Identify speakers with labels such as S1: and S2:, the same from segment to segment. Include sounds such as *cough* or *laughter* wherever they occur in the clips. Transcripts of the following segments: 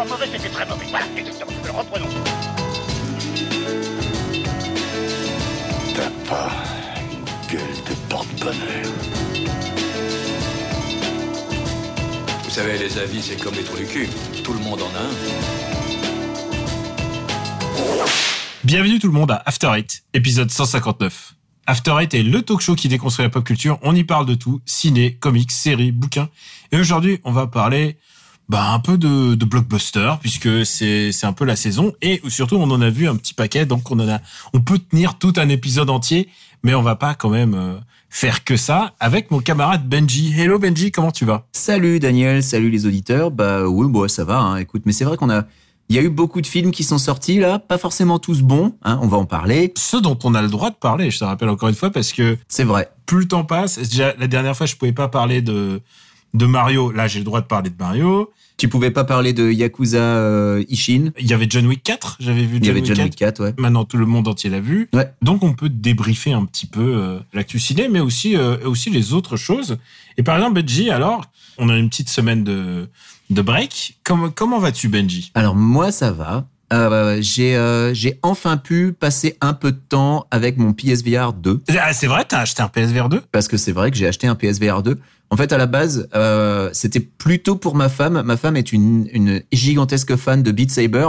S1: pas mauvais, c'était très mauvais. Voilà, exactement. Reprenons.
S2: T'as pas une gueule de porte-bonheur.
S3: Vous savez, les avis, c'est comme les trous du cul. Tout le monde en a un.
S4: Bienvenue tout le monde à After Eight, épisode 159. After Eight est le talk show qui déconstruit la pop culture. On y parle de tout, ciné, comics, séries, bouquins. Et aujourd'hui, on va parler bah, un peu de, de blockbuster puisque c'est c'est un peu la saison et surtout on en a vu un petit paquet donc on en a on peut tenir tout un épisode entier mais on va pas quand même euh, faire que ça avec mon camarade Benji. Hello Benji, comment tu vas?
S5: Salut Daniel, salut les auditeurs. Bah oui, bon, ça va. Hein. Écoute, mais c'est vrai qu'on a, il y a eu beaucoup de films qui sont sortis là, pas forcément tous bons. Hein, on va en parler.
S4: Ceux dont on a le droit de parler, je te rappelle encore une fois parce que
S5: C'est vrai.
S4: plus le temps passe, déjà la dernière fois je pouvais pas parler de de Mario, là j'ai le droit de parler de Mario.
S5: Tu pouvais pas parler de Yakuza euh, Ishin.
S4: Il y avait John Wick 4, j'avais vu
S5: Il y
S4: John,
S5: avait
S4: Wick,
S5: John
S4: 4.
S5: Wick 4, ouais.
S4: Maintenant tout le monde entier l'a vu.
S5: Ouais.
S4: Donc on peut débriefer un petit peu euh, l'actu ciné, mais aussi euh, aussi les autres choses. Et par exemple Benji, alors on a une petite semaine de de break. Comment comment vas-tu Benji?
S5: Alors moi, ça va. Euh, j'ai euh, j'ai enfin pu passer un peu de temps avec mon PSVR 2
S4: ah, C'est vrai, t'as acheté un PSVR 2
S5: parce que c'est vrai que j'ai acheté un PSVR 2. En fait, à la base, euh, c'était plutôt pour ma femme. Ma femme est une, une gigantesque fan de Beat Saber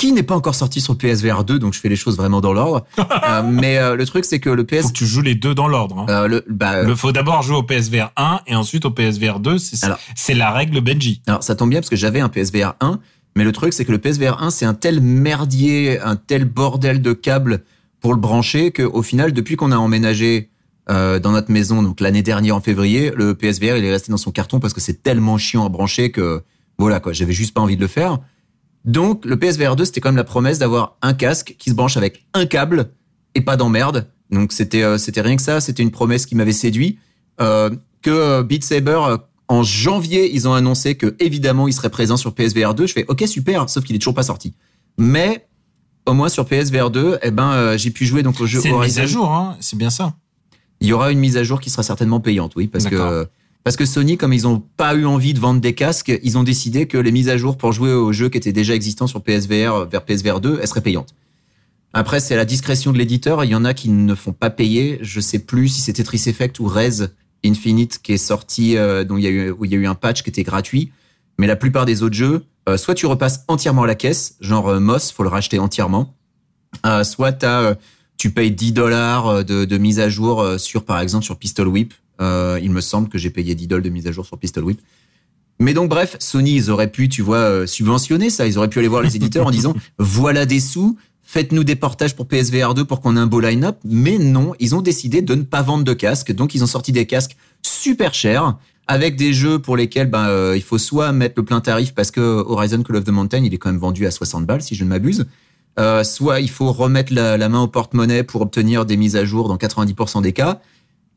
S5: qui n'est pas encore sorti sur PSVR 2, donc je fais les choses vraiment dans l'ordre. *laughs* Euh, mais euh, le truc, c'est que le PS,
S4: Faut que tu joues les deux dans l'ordre. Hein.
S5: euh, le, bah,
S4: Le faut d'abord jouer au PSVR 1 et ensuite au PSVR 2. C'est
S5: Alors-
S4: c'est la règle Benji.
S5: Alors ça tombe bien parce que j'avais un PSVR 1, mais le truc c'est que le PSVR 1 c'est un tel merdier, un tel bordel de câbles pour le brancher que au final depuis qu'on a emménagé euh, dans notre maison donc l'année dernière en février, le PSVR il est resté dans son carton parce que c'est tellement chiant à brancher que voilà quoi, j'avais juste pas envie de le faire. Donc le PSVR 2 c'était quand même la promesse d'avoir un casque qui se branche avec un câble et pas d'emmerde. Donc c'était euh, c'était rien que ça, c'était une promesse qui m'avait séduit. Euh, que Beat Saber en janvier, ils ont annoncé que évidemment il serait présent sur PSVR 2. Je fais OK super, sauf qu'il est toujours pas sorti. Mais au moins sur PSVR 2, eh ben euh, j'ai pu jouer donc au jeu
S4: C'est une mise à jour, hein. c'est bien ça.
S5: Il y aura une mise à jour qui sera certainement payante, oui, parce que parce que Sony, comme ils ont pas eu envie de vendre des casques, ils ont décidé que les mises à jour pour jouer aux jeux qui étaient déjà existants sur PSVR vers PSVR 2, elles seraient payantes. Après, c'est à la discrétion de l'éditeur. Il y en a qui ne font pas payer. Je sais plus si c'est Tetris Effect ou Rez Infinite qui est sorti, euh, dont il y a eu, où il y a eu un patch qui était gratuit. Mais la plupart des autres jeux, euh, soit tu repasses entièrement à la caisse, genre euh, Moss, faut le racheter entièrement. Soit tu payes 10 dollars de, de mise à jour sur, par exemple, sur Pistol Whip. Il me semble que j'ai payé 10 dollars de mise à jour sur Pistol Whip. Mais donc, bref, Sony, ils auraient pu, tu vois, subventionner ça. Ils auraient pu aller voir les éditeurs en disant, *laughs* voilà des sous, faites-nous des portages pour PSVR 2 pour qu'on ait un beau line-up. Mais non, ils ont décidé de ne pas vendre de casques. Donc, ils ont sorti des casques super chers avec des jeux pour lesquels ben, euh, il faut soit mettre le plein tarif parce que Horizon Call of the Mountain, il est quand même vendu à 60 balles, si je ne m'abuse. Euh, soit il faut remettre la, la main au porte-monnaie pour obtenir des mises à jour dans 90% des cas.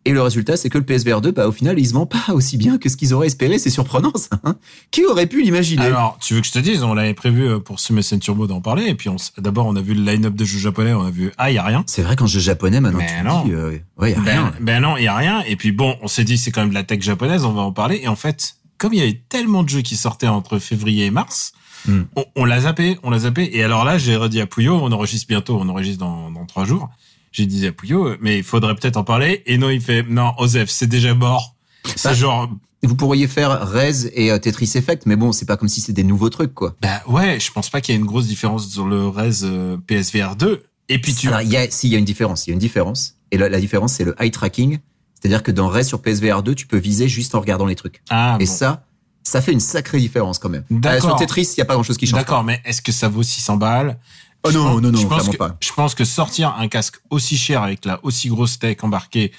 S5: Et le résultat, c'est que le PSVR 2, bah, au final, il se vend pas aussi bien que ce qu'ils auraient espéré. C'est surprenant, ça. hein. Qui aurait pu l'imaginer
S4: Alors, tu veux que je te dise, on l'avait prévu euh, pour Summer Turbo d'en parler, et puis d'abord on a vu le line-up de jeux japonais, on a vu ah y a rien.
S5: C'est vrai qu'en jeu japonais, maintenant,
S4: Mais
S5: tu
S4: non.
S5: dis, euh, ouais, y a
S4: Ben,
S5: rien.
S4: ben non, il y a rien. Et puis bon, on s'est dit c'est quand même de la tech japonaise, on va en parler. Et en fait, comme il y avait tellement de jeux qui sortaient entre février et mars,
S5: Hmm.
S4: on, on l'a zappé, on l'a zappé. Et alors là, j'ai redit à Pouillot, on enregistre bientôt, on enregistre dans, dans trois jours. J'ai dit à Pouillot, mais il faudrait peut-être en parler. Et non, il fait non, Osef, c'est déjà mort. C'est
S5: Bah,
S4: genre,
S5: Vous pourriez faire Rez et euh, Tetris Effect, mais bon, c'est pas comme si c'était des nouveaux trucs, quoi.
S4: bah ouais, je pense pas qu'il y ait une grosse différence sur le Rez euh, PSVR 2. Et puis tu,
S5: Alors, il y a, si, il y a une différence. Il y a une différence. Et la, la différence, c'est le eye tracking. C'est-à-dire que dans Rez sur PSVR 2, tu peux viser juste en regardant les trucs.
S4: ah,
S5: Et
S4: bon.
S5: ça, ça fait une sacrée différence quand même.
S4: D'accord.
S5: Euh, sur Tetris, il y a pas grand-chose qui change.
S4: D'accord, mais est-ce que ça vaut 600 balles?
S5: Oh non,
S4: pense-
S5: non, non,
S4: je pense que,
S5: pas.
S4: Je pense que sortir un casque aussi cher avec la aussi grosse tech embarquée,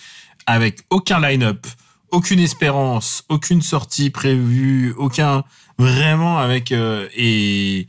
S4: avec aucun line-up, aucune espérance, aucune sortie prévue, aucun vraiment avec euh, et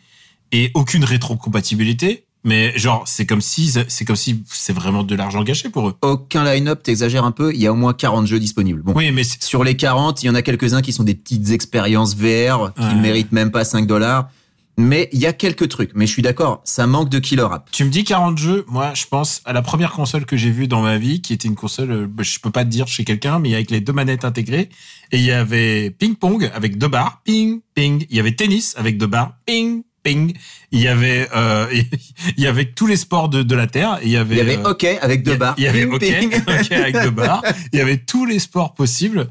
S4: et aucune rétrocompatibilité. Mais genre, c'est comme si c'est comme si c'est vraiment de l'argent gâché pour eux.
S5: Aucun line-up, t'exagères un peu, il y a au moins 40 jeux disponibles. Bon.
S4: Oui, mais
S5: Sur les 40, il y en a quelques-uns qui sont des petites expériences VR qui
S4: Ouais.
S5: ne méritent même pas 5 dollars. Mais il y a quelques trucs. Mais je suis d'accord, ça manque de killer app.
S4: Tu me dis 40 jeux, moi je pense à la première console que j'ai vue dans ma vie, qui était une console, euh, bah, je peux pas te dire chez quelqu'un, mais avec les deux manettes intégrées. Et il y avait ping-pong avec deux barres, ping, ping. Il y avait tennis avec deux barres, ping, ping. Il y avait, euh, *laughs* il y avait tous les sports de, de la terre. Il y avait,
S5: Il y avait
S4: euh,
S5: hockey avec deux barres.
S4: Il y avait
S5: Ping,
S4: hockey,
S5: ping. *laughs*
S4: hockey avec deux barres. Il y avait tous les sports possibles.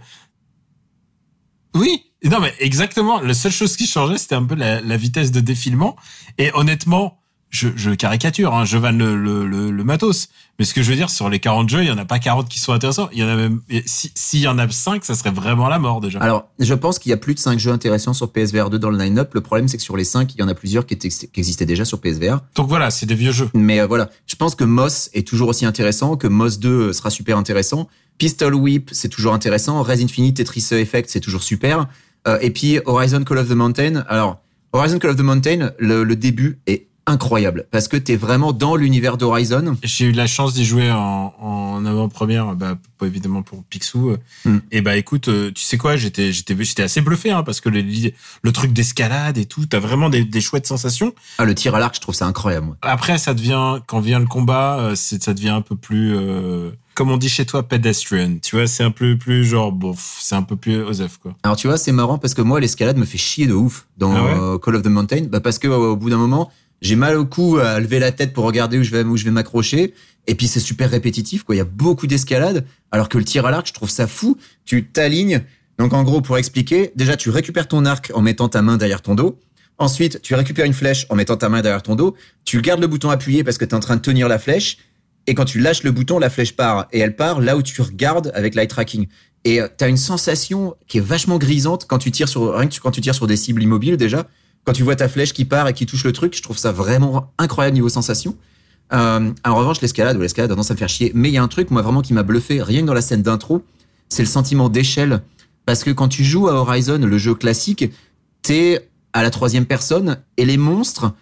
S4: Oui. Non, mais exactement. La seule chose qui changeait, c'était un peu la, la vitesse de défilement. Et honnêtement, je, je caricature, hein, je vanne le, le, le, le matos. Mais ce que je veux dire, sur les 40 jeux, il y en a pas 40 qui sont intéressants. Il y en a même, et si- s'il y en a 5, ça serait vraiment la mort, déjà.
S5: Alors, je pense qu'il y a plus de 5 jeux intéressants sur PSVR 2 dans le line-up. Le problème, c'est que sur les 5, il y en a plusieurs qui, étaient- qui existaient déjà sur PSVR.
S4: Donc voilà, c'est des vieux jeux.
S5: Mais euh, voilà, je pense que Moss est toujours aussi intéressant, que Moss 2 euh, sera super intéressant. Pistol Whip, c'est toujours intéressant. Res Infinite, Tetris Effect, c'est toujours super. Euh, et puis Horizon Call of the Mountain. Alors, Horizon Call of the Mountain, le, le début est incroyable parce que t'es vraiment dans l'univers d'Horizon.
S4: J'ai eu la chance d'y jouer en, en avant-première, bah, pas évidemment pour Picsou.
S5: Hmm.
S4: Et bah écoute, euh, tu sais quoi, j'étais j'étais j'étais assez bluffé hein, parce que le, le truc d'escalade et tout, t'as vraiment des, des chouettes sensations.
S5: Ah, le tir à l'arc, je trouve ça incroyable.
S4: Après, ça devient quand vient le combat, euh, c'est ça devient un peu plus, euh, comme on dit chez toi, pedestrian. Tu vois, c'est un peu plus genre, bon, c'est un peu plus osef quoi.
S5: Alors tu vois, c'est marrant parce que moi, l'escalade me fait chier de ouf dans
S4: Ah ouais?
S5: Call of the Mountain. Bah parce que au bout d'un moment, j'ai mal au cou à lever la tête pour regarder où je vais où je vais m'accrocher. Et puis c'est super répétitif, quoi. Il y a beaucoup d'escalade, alors que le tir à l'arc, je trouve ça fou. Tu t'alignes. Donc en gros, pour expliquer, déjà tu récupères ton arc en mettant ta main derrière ton dos. Ensuite, tu récupères une flèche en mettant ta main derrière ton dos. Tu gardes le bouton appuyé parce que tu es en train de tenir la flèche. Et quand tu lâches le bouton, la flèche part. Et elle part là où tu regardes avec l'eye tracking. Et euh, t'as une sensation qui est vachement grisante quand tu tires sur rien que tu- quand tu tires sur des cibles immobiles déjà. Quand tu vois ta flèche qui part et qui touche le truc, je trouve ça vraiment incroyable niveau sensation. Euh, en revanche, l'escalade, ou l'escalade, a tendance me faire chier. Mais il y a un truc, moi, vraiment, qui m'a bluffé, rien que dans la scène d'intro, c'est le sentiment d'échelle. Parce que quand tu joues à Horizon, le jeu classique, t'es à la troisième personne et les monstres,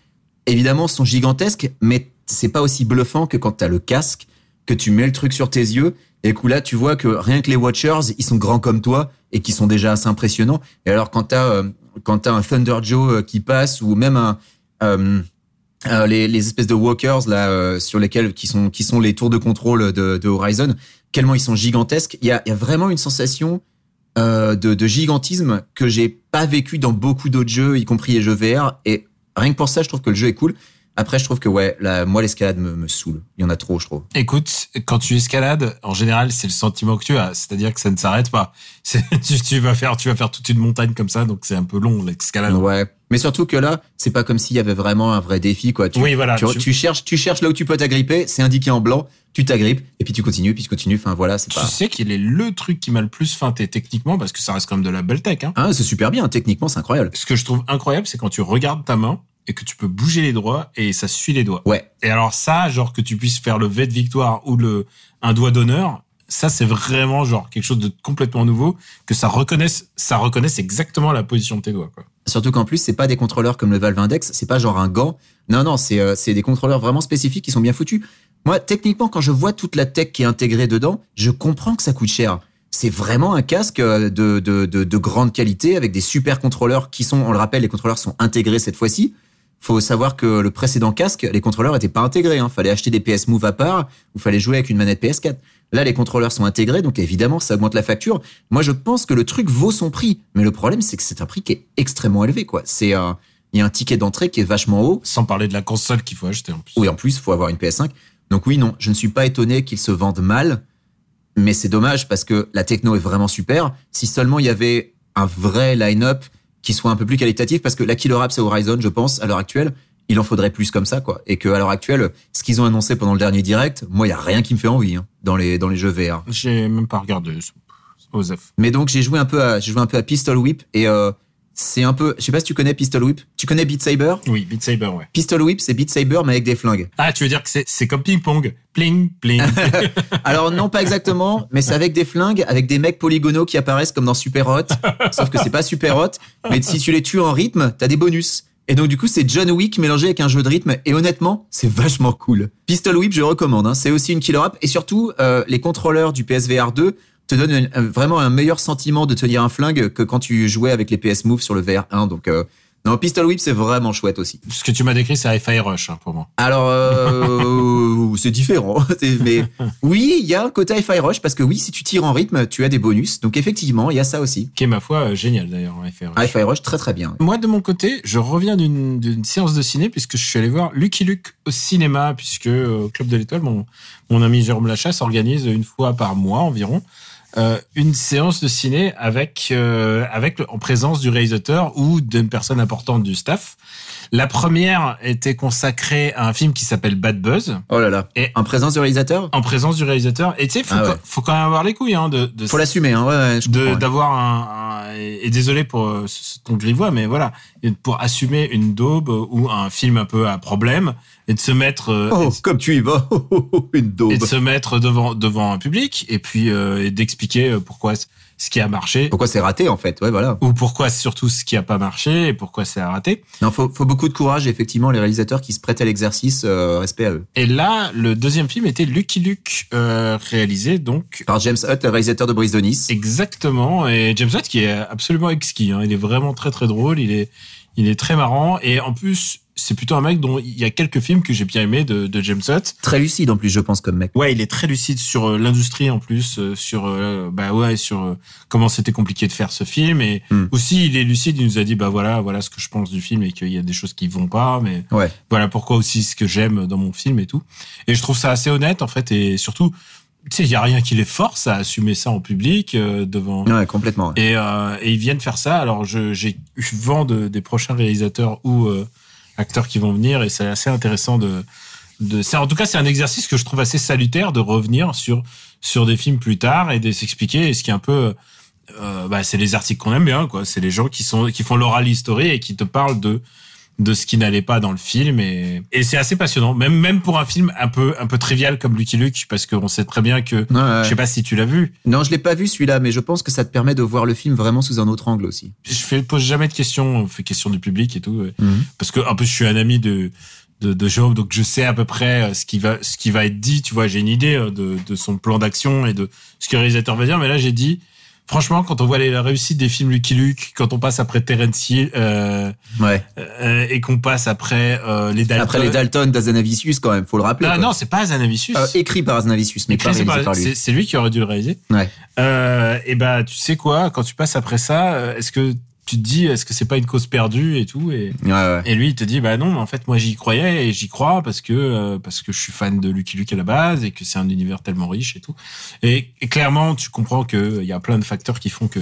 S5: évidemment, sont gigantesques, mais c'est pas aussi bluffant que quand t'as le casque, que tu mets le truc sur tes yeux et que là, tu vois que rien que les Watchers, ils sont grands comme toi et qui sont déjà assez impressionnants. Et alors, quand t'as euh, quand t'as un Thunder Joe euh, qui passe ou même euh, euh, les, espèces de walkers là sur lesquels qui sont qui sont les tours de contrôle de, Horizon, tellement ils sont gigantesques. Il y a, vraiment une sensation de, de gigantisme que j'ai pas vécu dans beaucoup d'autres jeux, y compris les jeux VR. Et rien que pour ça, je trouve que le jeu est cool. Après, je trouve que ouais, la, moi l'escalade me, me saoule. Il y en a trop, je trouve.
S4: Écoute, quand tu escalades, en général, c'est le sentiment que tu as, c'est-à-dire que ça ne s'arrête pas. *laughs* Tu, tu vas faire, tu vas faire toute une montagne comme ça, donc c'est un peu long l'escalade.
S5: Ouais. Mais surtout que là, c'est pas comme s'il y avait vraiment un vrai défi, quoi. Tu,
S4: Oui, voilà,
S5: Tu,
S4: tu-
S5: tu cherches, tu cherches là où tu peux t'agripper. C'est indiqué en blanc. Tu t'agrippes et puis tu continues, puis tu continues. Enfin voilà, c'est
S4: Tu
S5: pas.
S4: sais qu'il est le truc qui m'a le plus feinté techniquement parce que ça reste quand même de la belle tech. Hein.
S5: Ah, c'est super bien. Techniquement, c'est incroyable.
S4: Ce que je trouve incroyable, c'est quand tu regardes ta main et que tu peux bouger les doigts et ça suit les doigts.
S5: Ouais.
S4: Et alors ça, genre que tu puisses faire le V de victoire ou le un doigt d'honneur, ça c'est vraiment genre quelque chose de complètement nouveau que ça reconnaisse, ça reconnaisse exactement la position de tes doigts. Quoi.
S5: Surtout qu'en plus, c'est pas des contrôleurs comme le Valve Index, c'est pas genre un gant. Non, non, c'est euh, c'est des contrôleurs vraiment spécifiques qui sont bien foutus. Moi, techniquement, quand je vois toute la tech qui est intégrée dedans, je comprends que ça coûte cher. C'est vraiment un casque euh, de, de, de, de grande qualité avec des super contrôleurs qui sont, on le rappelle, les contrôleurs sont intégrés cette fois-ci. Faut savoir que le précédent casque, les contrôleurs étaient pas intégrés. Hein. Fallait acheter des PS Move à part ou fallait jouer avec une manette PS4. Là, les contrôleurs sont intégrés, donc évidemment, ça augmente la facture. Moi, je pense que le truc vaut son prix, mais le problème, c'est que c'est un prix qui est extrêmement élevé, quoi. C'est un, il y a un ticket d'entrée qui est vachement haut.
S4: Sans parler de la console qu'il faut acheter en plus.
S5: Oui, en plus, faut avoir une PS5. Donc oui, non, je ne suis pas étonné qu'ils se vendent mal, mais c'est dommage parce que la techno est vraiment super. Si seulement il y avait un vrai line-up qui soit un peu plus qualitatif, parce que la Killer App, c'est Horizon, je pense, à l'heure actuelle, il en faudrait plus comme ça, quoi. Et que à l'heure actuelle, ce qu'ils ont annoncé pendant le dernier direct, moi, il y a rien qui me fait envie hein, dans les dans les jeux VR.
S4: J'ai même pas regardé. Osef.
S5: Mais donc j'ai joué un peu à j'ai joué un peu à Pistol Whip et euh, c'est un peu, je sais pas si tu connais Pistol Whip. Tu connais Beat Saber?
S4: Oui, Beat Saber, ouais.
S5: Pistol Whip, c'est Beat Saber mais avec des flingues.
S4: Ah, tu veux dire que c'est comme ping-pong. Pling, pling. *laughs*
S5: Alors non, pas exactement, mais c'est avec des flingues, avec des mecs polygonaux qui apparaissent comme dans Super Hot. Sauf que c'est pas Super Hot, mais si tu les tues en rythme, t'as des bonus. Et donc du coup, c'est John Wick mélangé avec un jeu de rythme. Et honnêtement, c'est vachement cool. Pistol Whip, je recommande. Hein. C'est aussi une killer app. Et surtout, euh, les contrôleurs du PSVR 2 te un- un- vraiment un meilleur sentiment de tenir un flingue que quand tu jouais avec les PS Move sur le VR 1. Donc euh, Non, Pistol Whip, c'est vraiment chouette aussi.
S4: Ce que tu m'as décrit, c'est Hi-Fi Rush hein, pour moi.
S5: Alors, euh, *laughs* c'est différent. *laughs* Mais *laughs* oui, il y a un côté Hi-Fi Rush parce que oui, si tu tires en rythme, tu as des bonus. Donc effectivement, il y a ça aussi.
S4: Qui est, ma foi, euh, génial d'ailleurs, Hi-Fi Rush.
S5: Hi-Fi Rush, très très bien.
S4: Moi, de mon côté, je reviens d'une séance de ciné puisque je suis allé voir Lucky Luke au cinéma puisque au Club de l'Étoile, mon, mon ami Jérôme Lachasse organise une fois par mois environ euh, une séance de ciné avec euh, avec en présence du réalisateur ou d'une personne importante du staff. La première était consacrée à un film qui s'appelle Bad Buzz
S5: Oh là là.
S4: Et-
S5: en présence du réalisateur?
S4: En présence du réalisateur. Et tu sais, faut,
S5: Ah ouais.
S4: faut quand même avoir les couilles hein, de, de
S5: Faut l'assumer, hein. Ouais,
S4: d'avoir un, un- et désolé pour euh, ton grivois mais voilà pour assumer une daube ou un film un peu à problème et de se mettre euh,
S5: Oh,
S4: de-
S5: comme tu y vas. *laughs* Oh, oh, oh, Une daube.
S4: et de se mettre devant devant un public et puis euh, et d'expliquer euh, pourquoi ce qui a marché
S5: Pourquoi c'est raté en fait? Ouais, voilà.
S4: ou pourquoi surtout ce qui a pas marché et pourquoi c'est raté
S5: Non, faut, faut beaucoup de courage. Effectivement, les réalisateurs qui se prêtent à l'exercice, euh, respect à eux.
S4: et là le deuxième film était Lucky Luke euh, réalisé donc
S5: Par James Hutt, le réalisateur de Brise de Nice.
S4: Exactement. Et James Hutt qui est absolument exquis. Hein. Il est vraiment très très drôle. Il est il est très marrant. Et en plus, c'est plutôt un mec dont il y a quelques films que j'ai bien aimé de, de James Hutt.
S5: Très lucide en plus, je pense, comme mec.
S4: Ouais, il est très lucide sur euh, l'industrie en plus, euh, sur euh, bah ouais, sur comment c'était compliqué de faire ce film. Et
S5: Hmm.
S4: aussi, il est lucide. Il nous a dit bah voilà, voilà ce que je pense du film et qu'il y a des choses qui vont pas, mais
S5: Ouais.
S4: voilà pourquoi aussi ce que j'aime dans mon film et tout. Et je trouve ça assez honnête en fait et surtout, tu sais, il y a rien qui les force à assumer ça en public euh, devant.
S5: Ouais, complètement. ouais.
S4: Et, euh, et ils viennent faire ça. Alors, je, j'ai eu vent de, des prochains réalisateurs ou euh, acteurs qui vont venir, et c'est assez intéressant de. de en tout cas, c'est un exercice que je trouve assez salutaire de revenir sur sur des films plus tard et de s'expliquer. Ce qui est un peu, euh, bah, c'est les articles qu'on aime bien, quoi. C'est les gens qui sont qui font l'oral history et qui te parlent de de ce qui n'allait pas dans le film et, et c'est assez passionnant même même pour un film un peu un peu trivial comme Lucky Luke parce qu'on sait très bien que
S5: Ouais, ouais.
S4: je sais pas si tu l'as vu
S5: Non, je l'ai pas vu celui-là, mais je pense que ça te permet de voir le film vraiment sous un autre angle aussi.
S4: je fais, pose jamais de questions, on fait question du public et tout.
S5: Mhm.
S4: parce que en plus je suis un ami de de, de Jérôme, donc je sais à peu près euh, ce qui va ce qui va être dit, tu vois, j'ai une idée euh, de, de son plan d'action et de ce que le réalisateur va dire, mais là j'ai dit franchement quand on voit la réussite des films Lucky Luke, quand on passe après Terence Hill euh,
S5: Ouais.
S4: euh, et qu'on passe après euh, les Dalton.
S5: Après les Dalton d'Azanavicius, quand même, faut le rappeler.
S4: Ah non, c'est pas Azanavicius.
S5: Euh, écrit par Azanavicius, mais
S4: Écrit,
S5: pas
S4: par-
S5: lui.
S4: c'est- c'est lui qui aurait dû le réaliser.
S5: Ouais.
S4: Euh, et bah, tu sais quoi, quand tu passes après ça, euh, est-ce que tu te dis, est-ce que c'est pas une cause perdue et tout et,
S5: Ouais, ouais.
S4: et lui, il te dit, bah non, mais en fait, moi, j'y croyais et j'y crois parce que euh, parce que je suis fan de Lucky Luke à la base et que c'est un univers tellement riche et tout. Et, et clairement, tu comprends que il y a plein de facteurs qui font que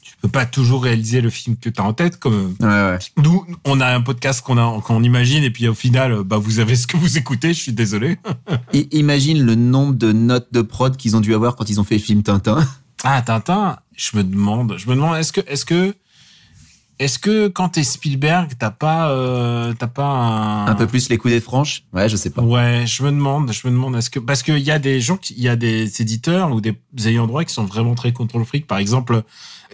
S4: tu peux pas toujours réaliser le film que tu as en tête comme
S5: Ouais, ouais.
S4: nous, on a un podcast qu'on a qu'on imagine et puis au final, bah vous avez ce que vous écoutez. Je suis désolé. *laughs*
S5: I- imagine le nombre de notes de prod qu'ils ont dû avoir quand ils ont fait le film Tintin.
S4: Ah Tintin, je me demande, je me demande, est-ce que est-ce que est-ce que quand t'es Spielberg, t'as pas euh, t'as pas un,
S5: Un peu plus les coups des franches? Ouais, je sais pas.
S4: Ouais, je me demande, je me demande, est-ce que parce qu'il y a des gens, il y a des éditeurs ou des ayants droit qui sont vraiment très contre le fric. Par exemple,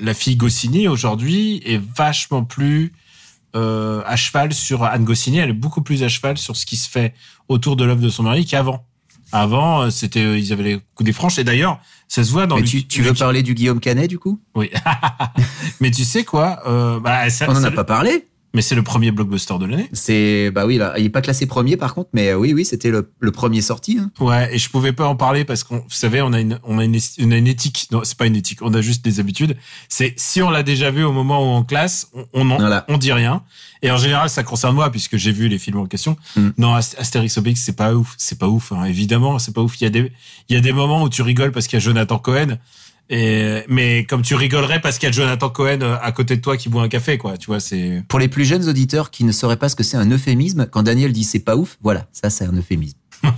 S4: la fille Goscinny aujourd'hui est vachement plus euh, à cheval sur Anne Goscinny. Elle est beaucoup plus à cheval sur ce qui se fait autour de l'œuvre de son mari qu'avant. Avant, euh, c'était euh, ils avaient les coups des franches et d'ailleurs, ça se voit dans
S5: Mais
S4: le
S5: tu, tu veux parler du Guillaume Canet, du coup?
S4: Oui. *laughs* Mais tu sais quoi euh, bah, ça-
S5: On en
S4: c'est
S5: a pas parlé.
S4: Mais c'est le premier blockbuster de l'année.
S5: C'est bah oui là, il est pas classé premier par contre, mais euh, oui oui c'était le, le premier sorti. hein.
S4: Ouais, et je pouvais pas en parler parce qu'on, vous savez, on a une, on a une, on a une éthique. Non, c'est pas une éthique. On a juste des habitudes. C'est si on l'a déjà vu au moment où on classe, on, on, en-
S5: Voilà.
S4: on dit rien. Et en général, ça concerne moi puisque j'ai vu les films en question.
S5: Mm.
S4: Non, Ast- Astérix Obélix, c'est pas ouf. C'est pas ouf. hein. Évidemment, c'est pas ouf. Il y a des, il y a des moments où tu rigoles parce qu'il y a Jonathan Cohen. Et, mais comme tu rigolerais parce qu'il y a Jonathan Cohen euh, à côté de toi qui boit un café, quoi. Tu vois, c'est.
S5: Pour les plus jeunes auditeurs qui ne sauraient pas ce que c'est un euphémisme, quand Daniel dit c'est pas ouf, voilà, ça c'est un euphémisme. *laughs*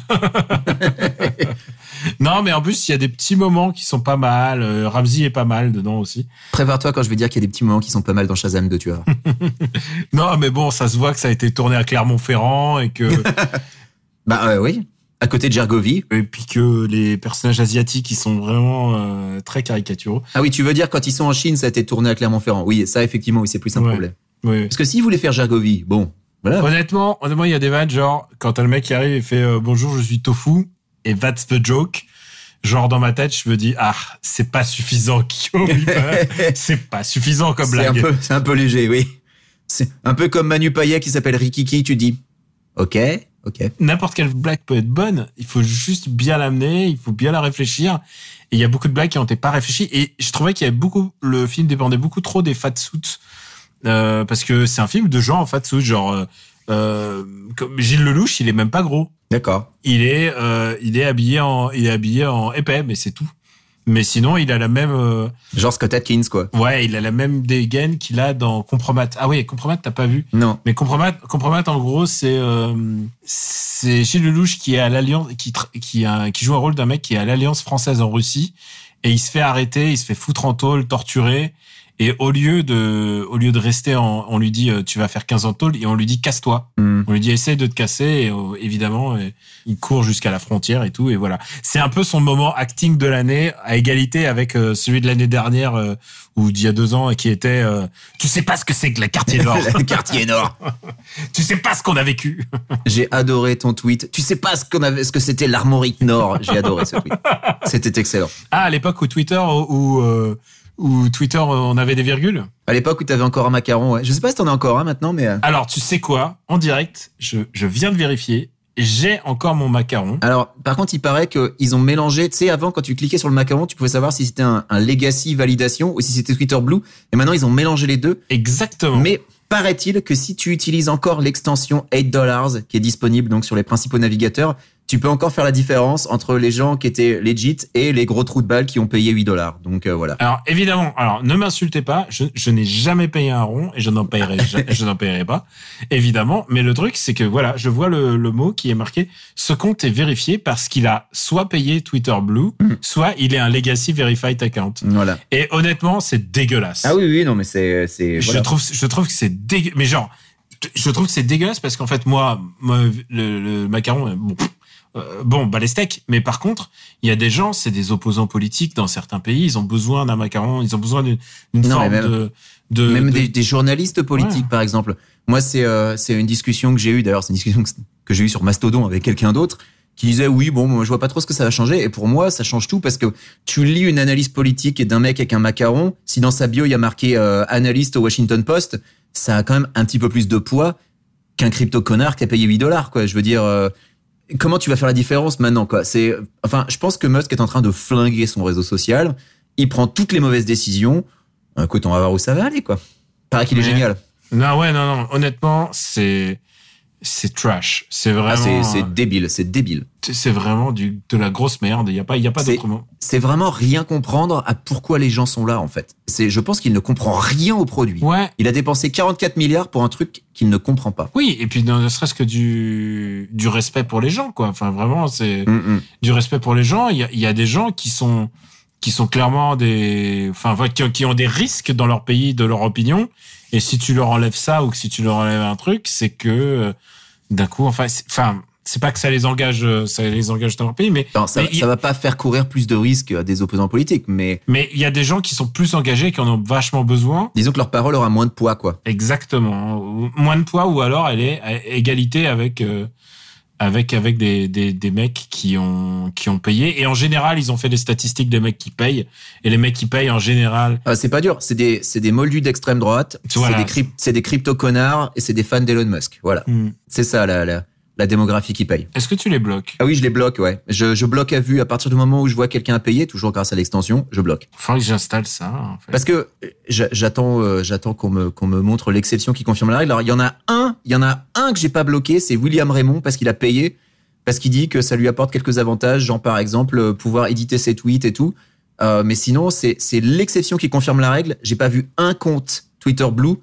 S4: Non, mais en plus, il y a des petits moments qui sont pas mal. Euh, Ramsey est pas mal dedans aussi.
S5: Prépare-toi quand je vais dire qu'il y a des petits moments qui sont pas mal dans Shazam 2, tu vois. *laughs*
S4: Non, mais bon, ça se voit que ça a été tourné à Clermont-Ferrand et que *laughs*
S5: bah euh, oui, à côté de Gergovie.
S4: et puis que les personnages asiatiques ils sont vraiment euh, très caricaturaux.
S5: Ah oui, tu veux dire quand ils sont en Chine, ça a été tourné à Clermont-Ferrand. Oui, ça effectivement, oui, c'est plus un
S4: Ouais.
S5: problème.
S4: Oui.
S5: Parce que s'ils voulaient faire Gergovie, bon, voilà.
S4: Honnêtement, honnêtement, il y a des vannes genre quand t'as le mec qui arrive et fait euh, bonjour, je suis Tofu et that's the joke. Genre dans ma tête, je me dis ah c'est pas suffisant *laughs* c'est pas suffisant comme blague.
S5: c'est un peu léger, oui. C'est un peu comme Manu Payet qui s'appelle Rikiki, tu dis OK, OK.
S4: N'importe quelle blague peut être bonne. Il faut juste bien l'amener, il faut bien la réfléchir. Et il y a beaucoup de blagues qui ont été pas réfléchies. Et je trouvais qu'il y avait beaucoup, le film dépendait beaucoup trop des fat suits. Euh, parce que c'est un film de genre en fat suit, genre, euh, euh, comme Gilles Lelouch, il est même pas gros.
S5: D'accord.
S4: Il est, euh, il est habillé en, il est habillé en épais, mais c'est tout. Mais sinon, il a la même, euh,
S5: Genre Scott Atkins, quoi.
S4: ouais, il a la même dégaine qu'il a dans Compromat. Ah oui, Compromat, t'as pas vu.
S5: Non.
S4: Mais Compromat, Compromat en gros, c'est euh, c'est Gilles Lelouch qui est à l'alliance, qui qui a, qui joue un rôle d'un mec qui est à l'alliance française en Russie et il se fait arrêter, il se fait foutre en tôle, torturer. Et au lieu de, au lieu de rester, en, on lui dit euh, tu vas faire 15 ans de tôle et on lui dit casse-toi.
S5: Hmm.
S4: On lui dit essaye de te casser et euh, évidemment il court jusqu'à la frontière et tout et voilà. C'est un peu son moment acting de l'année à égalité avec euh, celui de l'année dernière euh, ou d'il y a deux ans qui était euh, tu sais pas ce que c'est que le quartier nord. *laughs*
S5: Le quartier nord. *laughs*
S4: tu sais pas ce qu'on a vécu. *laughs*
S5: J'ai adoré ton tweet. Tu sais pas ce qu'on avait, ce que c'était l'Armorique Nord. J'ai adoré ce tweet. C'était excellent.
S4: Ah à l'époque où Twitter où euh, où Twitter euh, on avait des virgules.
S5: À l'époque où t'avais encore un macaron, ouais. Je sais pas si t'en as encore un maintenant, mais. euh,
S4: Alors tu sais quoi? En direct, je je viens de vérifier, j'ai encore mon macaron.
S5: Alors, par contre, il paraît qu'ils ont mélangé. Tu sais, avant, quand tu cliquais sur le macaron, tu pouvais savoir si c'était un, un legacy validation ou si c'était Twitter Blue. Et maintenant, ils ont mélangé les deux.
S4: Exactement.
S5: Mais paraît-il que si tu utilises encore l'extension 8 dollars qui est disponible donc sur les principaux navigateurs, tu peux encore faire la différence entre les gens qui étaient legit et les gros trous de balles qui ont payé 8 dollars. Donc euh, voilà.
S4: Alors évidemment, alors ne m'insultez pas, je, je n'ai jamais payé un rond et je n'en payerai *laughs* ja- je n'en payerai pas, évidemment. Mais le truc c'est que voilà, je vois le, le mot qui est marqué. Ce compte est vérifié parce qu'il a soit payé Twitter Blue,
S5: Mhm.
S4: soit il est un legacy verified account.
S5: Voilà.
S4: Et honnêtement, c'est dégueulasse.
S5: Ah oui, oui, non, mais c'est, c'est,
S4: je trouve, je trouve que c'est dégueu. Mais genre, je trouve que c'est dégueulasse parce qu'en fait moi, moi, le, le macaron, euh, bon. Euh, bon, bah les steaks, mais par contre, il y a des gens, c'est des opposants politiques dans certains pays, ils ont besoin d'un macaron, ils ont besoin d'une forme
S5: même-
S4: de, de,
S5: Même
S4: de-
S5: des, des journalistes politiques,
S4: Ouais.
S5: par exemple. Moi, c'est euh, c'est une discussion que j'ai eue. D'ailleurs, c'est une discussion que, que j'ai eue sur Mastodon avec quelqu'un d'autre qui disait oui, bon, moi, je vois pas trop ce que ça va changer. Et pour moi, ça change tout parce que tu lis une analyse politique d'un mec avec un macaron. Si dans sa bio il y a marqué euh, analyste au Washington Post, ça a quand même un petit peu plus de poids qu'un crypto connard qui a payé 8 dollars. Quoi, je veux dire. euh, Comment tu vas faire la différence maintenant quoi? C'est enfin, je pense que Musk est en train de flinguer son réseau social. Il prend toutes les mauvaises décisions. Écoute, on va voir où ça va aller quoi. Paraît qu'il est génial.
S4: Non, ouais, non, non. Honnêtement, c'est c'est trash. C'est
S5: Ah, c'est,
S4: vraiment,
S5: c'est débile, c'est débile.
S4: c'est vraiment du de la grosse merde. Il y a pas, y a pas d'autre mot.
S5: C'est vraiment rien comprendre à pourquoi les gens sont là, en fait. C'est, je pense qu'il ne comprend rien au produit.
S4: Ouais.
S5: Il a dépensé 44 milliards pour un truc qu'il ne comprend pas.
S4: Oui, et puis ne serait-ce que du du respect pour les gens, quoi. Enfin, vraiment, c'est
S5: Mm, mm.
S4: du respect pour les gens. Il y a, y a des gens qui sont qui sont clairement des, enfin, qui ont des risques dans leur pays, de leur opinion. Et si tu leur enlèves ça ou que si tu leur enlèves un truc, c'est que euh, d'un coup, enfin, enfin, c'est pas que ça les engage, euh, ça les engage dans leur pays, mais
S5: Non, ça,
S4: Mais
S5: ça va pas faire courir plus de risques à des opposants politiques, mais
S4: mais il y a des gens qui sont plus engagés, qui en ont vachement besoin.
S5: disons que leur parole aura moins de poids, quoi.
S4: Exactement. Moins de poids ou alors elle est à égalité avec euh, avec avec des, des des mecs qui ont qui ont payé et en général ils ont fait des statistiques des mecs qui payent et les mecs qui payent en général
S5: Ah, c'est pas dur, c'est des, c'est des moldus d'extrême droite,
S4: Voilà.
S5: c'est des, c'est des crypto connards et c'est des fans d'Elon Musk. Voilà. C'est ça, la, la, la démographie qui paye.
S4: Est-ce que tu les bloques?
S5: Ah oui, je les bloque, ouais. Je, je bloque à vue à partir du moment où je vois quelqu'un à payer, toujours grâce à l'extension, je bloque.
S4: Faudrait que j'installe ça. En fait.
S5: Parce que euh, j'a- j'attends, euh, j'attends qu'on me, qu'on me montre l'exception qui confirme la règle. Alors il y en a un, il y en a un que j'ai pas bloqué, c'est William Raymond parce qu'il a payé, parce qu'il dit que ça lui apporte quelques avantages, genre par exemple euh, pouvoir éditer ses tweets et tout. Euh, mais sinon, c'est c'est l'exception qui confirme la règle. J'ai pas vu un compte Twitter Blue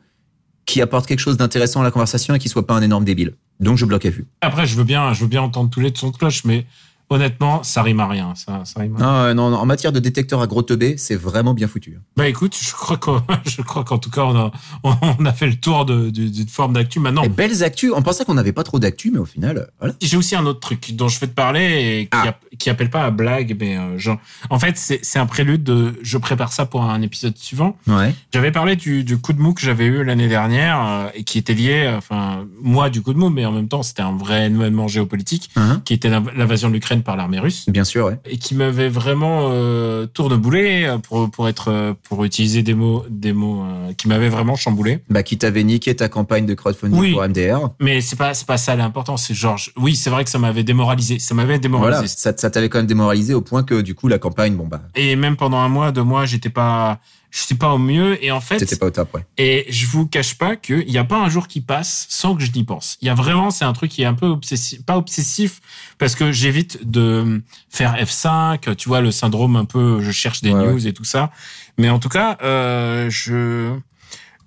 S5: qui apporte quelque chose d'intéressant à la conversation et qui soit pas un énorme débile. Donc je bloque à vue.
S4: Après je veux bien je veux bien entendre tous les sons de cloche mais honnêtement ça rime à rien ça ça rime. À... rien.
S5: Non, euh, non, non, en matière de détecteur à gros teubé, c'est vraiment bien foutu.
S4: Bah écoute je crois qu'en *laughs* je crois qu'en tout cas on a on a fait le tour de de- d'une forme d'actu maintenant.
S5: Et belles actus. On pensait qu'on n'avait pas trop d'actu, mais au final, euh, voilà.
S4: J'ai aussi un autre truc dont je vais te parler et qui,
S5: Ah.
S4: app- qui appelle pas à blague, mais euh, genre, en fait, c'est c'est un prélude de. Je prépare ça pour un épisode suivant.
S5: Ouais.
S4: J'avais parlé du, du coup de mou que j'avais eu l'année dernière euh, et qui était lié, euh, enfin, moi du coup de mou, mais en même temps, c'était un vrai événement géopolitique
S5: Hein
S4: qui était l'inv- l'invasion de l'Ukraine Par l'armée russe
S5: Bien sûr, ouais.
S4: et qui m'avait vraiment euh, tourneboulé euh, pour pour être euh, pour utiliser des mots des mots euh, qui m'avaient vraiment chamboulé.
S5: Bah, qui t'avait niqué ta campagne de crowdfunding
S4: Oui.
S5: pour MDR.
S4: Mais c'est pas c'est pas ça l'important. C'est je- oui c'est vrai que ça m'avait démoralisé. Ça m'avait démoralisé.
S5: Voilà, ça, ça t'avait quand même démoralisé au point que du coup la campagne, bon bah,
S4: Et même pendant un mois deux mois j'étais pas j'étais pas au mieux et en fait
S5: t'étais pas au top, ouais.
S4: Et je vous cache pas qu'il n'y a pas un jour qui passe sans que je n'y pense. Il y a vraiment, c'est un truc qui est un peu obsessif, pas obsessif, parce que j'évite de faire F5, tu vois, le syndrome un peu, je cherche des
S5: Ouais,
S4: news et tout ça. Mais en tout cas, euh, je,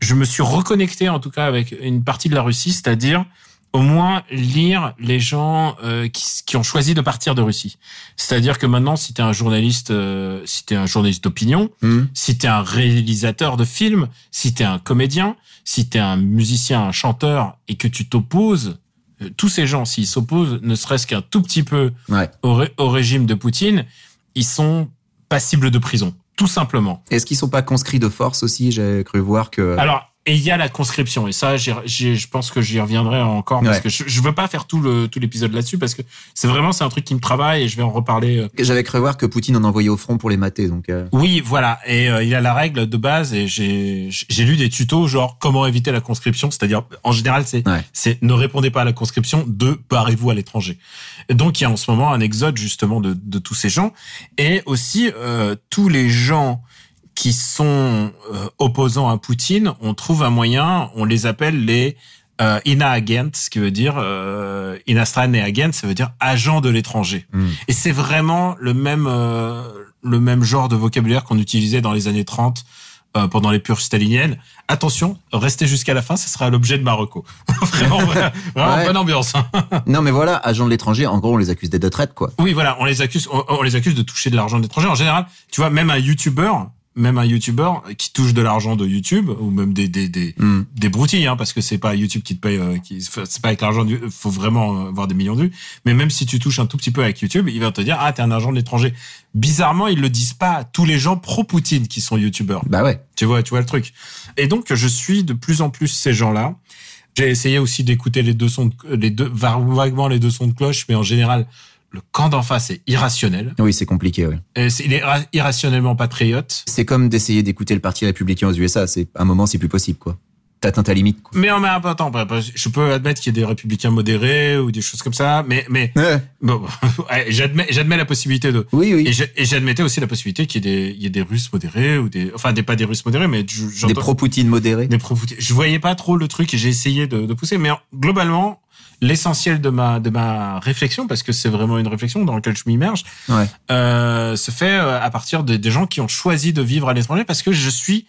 S4: je me suis reconnecté en tout cas avec une partie de la Russie, c'est-à-dire au moins lire les gens euh, qui, qui ont choisi de partir de Russie. C'est-à-dire que maintenant, si t'es un journaliste, euh, si t'es un journaliste d'opinion,
S5: Hmm.
S4: si t'es un réalisateur de film, si t'es un comédien, si t'es un musicien, un chanteur, et que tu t'opposes, euh, tous ces gens, s'ils s'opposent, ne serait-ce qu'un tout petit peu
S5: Ouais.
S4: au, ré- au régime de Poutine, ils sont passibles de prison, tout simplement.
S5: Est-ce qu'ils sont pas conscrits de force aussi? J'ai cru voir que.
S4: Alors, et il y a la conscription, et ça, j'ai, j'ai- je pense que j'y reviendrai encore, parce
S5: Ouais.
S4: que je, je veux pas faire tout le tout l'épisode là-dessus, parce que c'est vraiment c'est un truc qui me travaille, et je vais en reparler. euh,
S5: J'avais cru voir que Poutine en envoyait au front pour les mater, donc. euh,
S4: Oui, voilà. Et euh, il y a la règle de base et j'ai j'ai lu des tutos genre comment éviter la conscription, c'est-à-dire en général c'est
S5: Ouais.
S4: c'est ne répondez pas à la conscription, deux barrez-vous à l'étranger. Donc il y a en ce moment un exode justement de de tous ces gens et aussi euh, tous les gens qui sont euh, opposants à Poutine, on trouve un moyen, on les appelle les euh, INA agents, ce qui veut dire euh, Inastran et agent, ça veut dire agent de l'étranger.
S5: hmm.
S4: Et c'est vraiment le même euh, le même genre de vocabulaire qu'on utilisait dans les années 30 euh, pendant les purges staliniennes. Attention, restez jusqu'à la fin, ce sera l'objet de Marocco. *laughs* vraiment, *laughs* vraiment
S5: Ouais.
S4: bonne ambiance. hein. *laughs*
S5: Non, mais voilà, agents de l'étranger, en gros, on les accuse d'être de traite, quoi.
S4: Oui, voilà, on les accuse, on, on les accuse de toucher de l'argent d'étranger. En général, tu vois, même un YouTuber, même un YouTuber qui touche de l'argent de YouTube ou même des des des,
S5: Hmm.
S4: des broutilles, hein, parce que c'est pas YouTube qui te paye, euh, qui, c'est pas avec l'argent du, faut vraiment euh, avoir des millions de vues. Mais même si tu touches un tout petit peu avec YouTube, il va te dire ah t'es un argent de l'étranger. Bizarrement, ils le disent pas à tous les gens pro Poutine qui sont YouTubeurs.
S5: Bah ouais.
S4: Tu vois, tu vois le truc. Et donc je suis de plus en plus ces gens-là. J'ai essayé aussi d'écouter les deux sons, de- les deux vaguement les deux sons de cloche, mais en général le camp d'en face est irrationnel.
S5: Oui, c'est compliqué.
S4: Et c'est- il est ra- irrationnellement patriote.
S5: C'est comme d'essayer d'écouter le parti républicain aux USA. C'est, à un moment, c'est plus possible, quoi. T'atteins ta limite, quoi.
S4: Mais en même temps, je peux admettre qu'il y a des républicains modérés ou des choses comme ça, mais mais
S5: Ouais.
S4: bon, *laughs* ouais, j'admets j'admets la possibilité de
S5: Oui, oui.
S4: et je- et j'admettais aussi la possibilité qu'il y ait des il y ait des Russes modérés ou des enfin des pas des Russes modérés, mais
S5: Des pro-Poutine modérés.
S4: des pro Je voyais pas trop le truc et j'ai essayé de, de pousser, mais en- globalement l'essentiel de ma de ma réflexion parce que c'est vraiment une réflexion dans laquelle je m'immerge
S5: Ouais.
S4: euh, se fait euh, à partir de- des gens qui ont choisi de vivre à l'étranger parce que je suis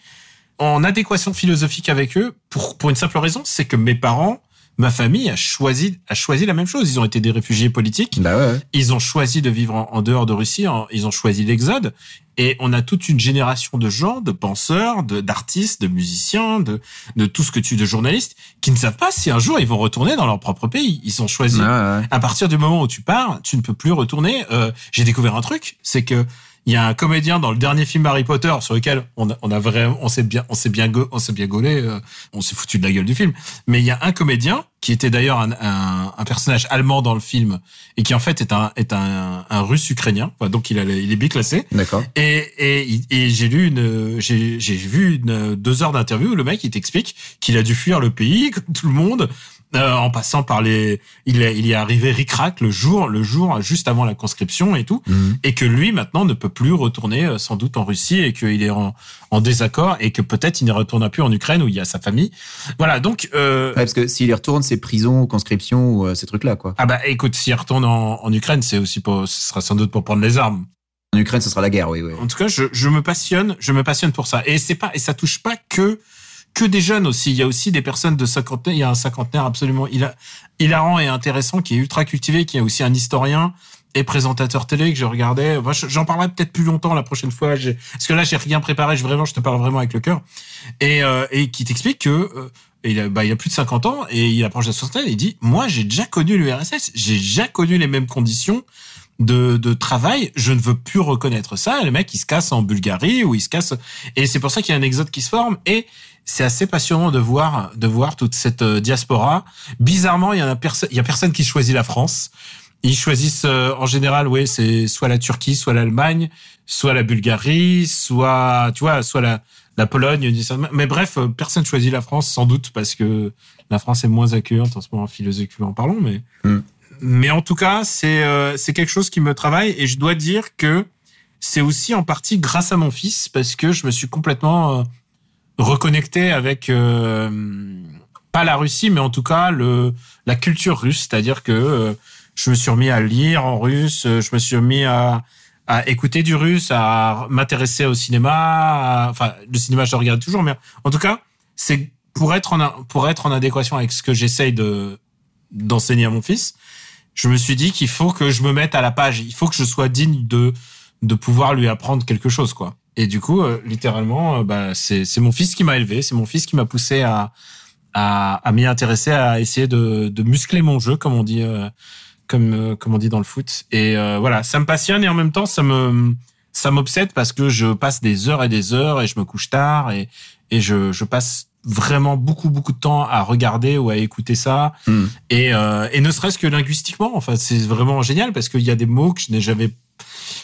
S4: en adéquation philosophique avec eux pour pour une simple raison, c'est que mes parents, ma famille a choisi a choisi la même chose. Ils ont été des réfugiés politiques.
S5: Bah ouais, ouais.
S4: Ils ont choisi de vivre en, en dehors de Russie. en- ils ont choisi l'exode. Et on a toute une génération de gens, de penseurs, d'artistes, de musiciens, de de tout ce que tu de journalistes qui ne savent pas si un jour ils vont retourner dans leur propre pays. Ils ont choisi
S5: ouais.
S4: à partir du moment où tu pars, tu ne peux plus retourner. Euh, J'ai découvert un truc, c'est que il y a un comédien dans le dernier film Harry Potter sur lequel on a, on a vraiment, on s'est bien, on s'est bien, on s'est bien gaulé, euh, on s'est foutu de la gueule du film. Mais il y a un comédien qui était d'ailleurs un, un, un personnage allemand dans le film et qui en fait est un est un, un russe ukrainien. Enfin, donc il a, il est biclassé.
S5: D'accord.
S4: Et, et, et j'ai lu une, j'ai, j'ai vu une, deux heures d'interview où le mec il t'explique qu'il a dû fuir le pays comme tout le monde. Euh, en passant par les, il est, il y est arrivé ric-rac le jour, le jour juste avant la conscription et tout,
S5: Mhm.
S4: et que lui maintenant ne peut plus retourner euh, sans doute en Russie et qu'il est en, en désaccord et que peut-être il ne retournera plus en Ukraine où il y a sa famille. Voilà donc euh,
S5: Ouais, parce que s'il y retourne, c'est prison conscription ou euh, ces trucs-là, quoi.
S4: ah bah écoute s'il retourne en, en Ukraine c'est aussi pour, ce sera sans doute pour prendre les armes.
S5: En Ukraine, ce sera la guerre, oui, oui.
S4: En tout cas, je, je me passionne, je me passionne pour ça. Et c'est pas, et ça touche pas que que des jeunes aussi. Il y a aussi des personnes de cinquantaine. Il y a un cinquantenaire absolument hila- hilarant et intéressant qui est ultra cultivé, qui est aussi un historien et présentateur télé que je regardais. J'en parlerai peut-être plus longtemps la prochaine fois. Parce que là, j'ai rien préparé. Je vraiment, je te parle vraiment avec le cœur. Et euh, et qui t'explique que euh, il a, bah, il a plus de 50 ans et il approche de la soixantaine. Il dit, moi, j'ai déjà connu l'URSS. J'ai déjà connu les mêmes conditions de, de travail, je ne veux plus reconnaître ça. Le mec, il se casse en Bulgarie ou il se casse. Et c'est pour ça qu'il y a un exode qui se forme. Et c'est assez passionnant de voir, de voir toute cette euh, diaspora. Bizarrement, il y en a personne, il y a personne qui choisit la France. Ils choisissent euh, en général, oui, c'est soit la Turquie, soit l'Allemagne, soit la Bulgarie, soit, tu vois, soit la, la Pologne. Mais bref, euh, personne choisit la France, sans doute, parce que la France est moins accueillante en ce moment philosophiquement parlant. Mais,
S5: Mm.
S4: mais en tout cas, c'est euh, c'est quelque chose qui me travaille et je dois dire que c'est aussi en partie grâce à mon fils parce que je me suis complètement reconnecté avec euh, pas la Russie, mais en tout cas le la culture russe, c'est-à-dire que euh, je me suis remis à lire en russe, euh, je me suis remis à à écouter du russe, à m'intéresser au cinéma, à- enfin le cinéma je le regarde toujours, mais en tout cas c'est pour être en pour être en adéquation avec ce que j'essaye de d'enseigner à mon fils, je me suis dit qu'il faut que je me mette à la page, il faut que je sois digne de de pouvoir lui apprendre quelque chose quoi. Et du coup, euh, littéralement, euh, bah, c'est c'est mon fils qui m'a élevé, c'est mon fils qui m'a poussé à à, à m'y intéresser, à essayer de, de muscler mon jeu, comme on dit, euh, comme comme on dit dans le foot. Et euh, voilà, ça me passionne et en même temps, ça me ça m'obsède parce que je passe des heures et des heures et je me couche tard et et je je passe vraiment beaucoup beaucoup de temps à regarder ou à écouter ça
S5: Mm.
S4: et euh, et ne serait-ce que linguistiquement enfin c'est vraiment génial parce qu'il y a des mots que je n'ai jamais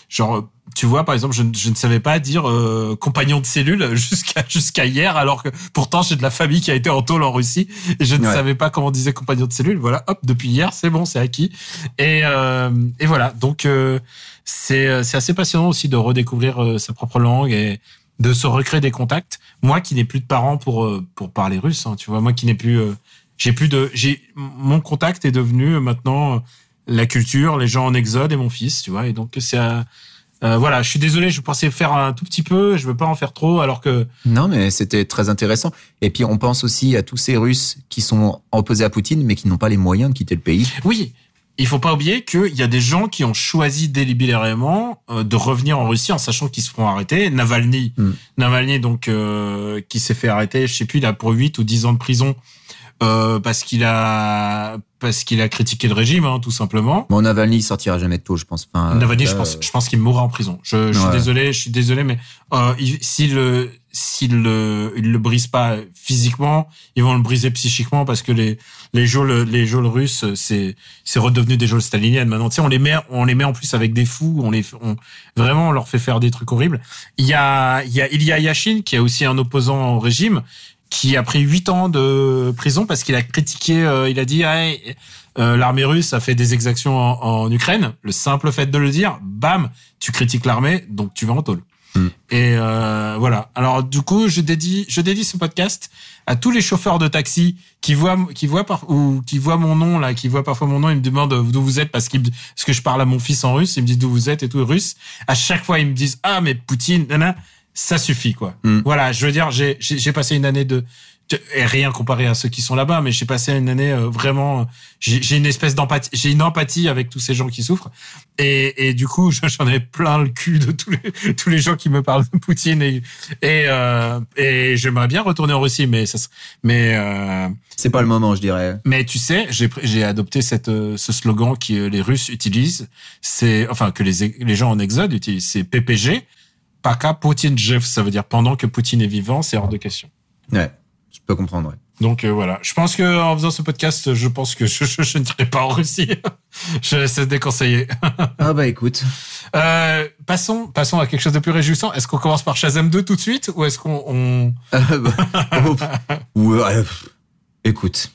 S4: genre tu vois par exemple je, ne- je ne savais pas dire euh, compagnon de cellule *laughs* jusqu'à jusqu'à hier alors que pourtant j'ai de la famille qui a été en tôle en Russie et je ne
S5: Ouais.
S4: savais pas comment on disait compagnon de cellule. Voilà hop depuis hier c'est bon c'est acquis. Et euh, et voilà. Donc euh, c'est c'est assez passionnant aussi de redécouvrir sa propre langue et de se recréer des contacts. Moi qui n'ai plus de parents pour pour parler russe hein, tu vois moi qui n'ai plus j'ai plus de j'ai mon contact est devenu maintenant la culture les gens en exode et mon fils tu vois. Et donc c'est euh, voilà je suis désolé je pensais faire un tout petit peu je veux pas en faire trop alors que
S5: Non, mais c'était très intéressant. Et puis, on pense aussi à tous ces Russes qui sont opposés à Poutine, mais qui n'ont pas les moyens de quitter le pays.
S4: oui il faut pas oublier qu'il y a des gens qui ont choisi délibérément euh, de revenir en Russie en sachant qu'ils se feront arrêter. Navalny,
S5: Mm.
S4: Navalny donc euh, qui s'est fait arrêter, je sais plus, il a pour 8 ou 10 ans de prison euh, parce qu'il a parce qu'il a critiqué le régime, hein, tout simplement.
S5: Bon, Navalny il sortira jamais de tôt, je pense. Enfin,
S4: Navalny,
S5: là,
S4: je pense, je pense qu'il mourra en prison. Je, je suis désolé, je suis désolé, mais euh, il- s'il le, s'il le, il le brise pas physiquement, ils vont le briser psychiquement parce que les les geôles, les geôles russes, c'est c'est redevenu des geôles staliniennes. Maintenant, tu sais, on les met, on les met en plus avec des fous, on les, on vraiment, on leur fait faire des trucs horribles. Il y a, il y a Ilya Yashin qui est aussi un opposant au régime qui a pris huit ans de prison parce qu'il a critiqué, euh, il a dit, ah, euh, l'armée russe a fait des exactions en, en Ukraine. Le simple fait de le dire, bam, tu critiques l'armée, donc tu vas en tôle.
S5: Mm.
S4: Et euh, voilà. Alors du coup, je dédie, je dédie ce podcast à tous les chauffeurs de taxi qui voient, qui voient par, ou qui voient mon nom là, qui voient parfois mon nom, ils me demandent d'où vous êtes parce qu'ils, me- parce que je parle à mon fils en russe, ils me disent d'où vous êtes et tout russe. À chaque fois, ils me disent ah mais Poutine, nana, ça suffit quoi.
S5: Mm.
S4: Voilà, je veux dire, j'ai, j'ai passé une année de et rien comparé à ceux qui sont là-bas, mais j'ai passé une année euh, vraiment. J'ai j'ai une espèce d'empathie, j'ai une empathie avec tous ces gens qui souffrent, et, et du coup, *laughs* je- j'en ai plein le cul de tous les tous les gens qui me parlent de Poutine et et, euh, et j'aimerais bien retourner en Russie, mais ça, mais euh,
S5: C'est pas le moment, je dirais.
S4: mais tu sais, j'ai j'ai adopté cette euh, ce slogan que les Russes utilisent, c'est enfin que les les gens en exode utilisent, c'est PPG, Paka Poutine Jeff, ça veut dire pendant que Poutine est vivant, c'est hors de question.
S5: Ouais, je peux comprendre. Ouais.
S4: Donc euh, voilà, je pense que en faisant ce podcast, je pense que *laughs* je, je, je n'irai pas en Russie. *laughs* je laisse déconseiller. *laughs*
S5: Ah bah écoute,
S4: Euh, passons, passons à quelque chose de plus réjouissant. Est-ce qu'on commence par Shazam 2 tout de suite ou est-ce qu'on on...
S5: Euh, bah, oh, ouais, euh, pff, écoute.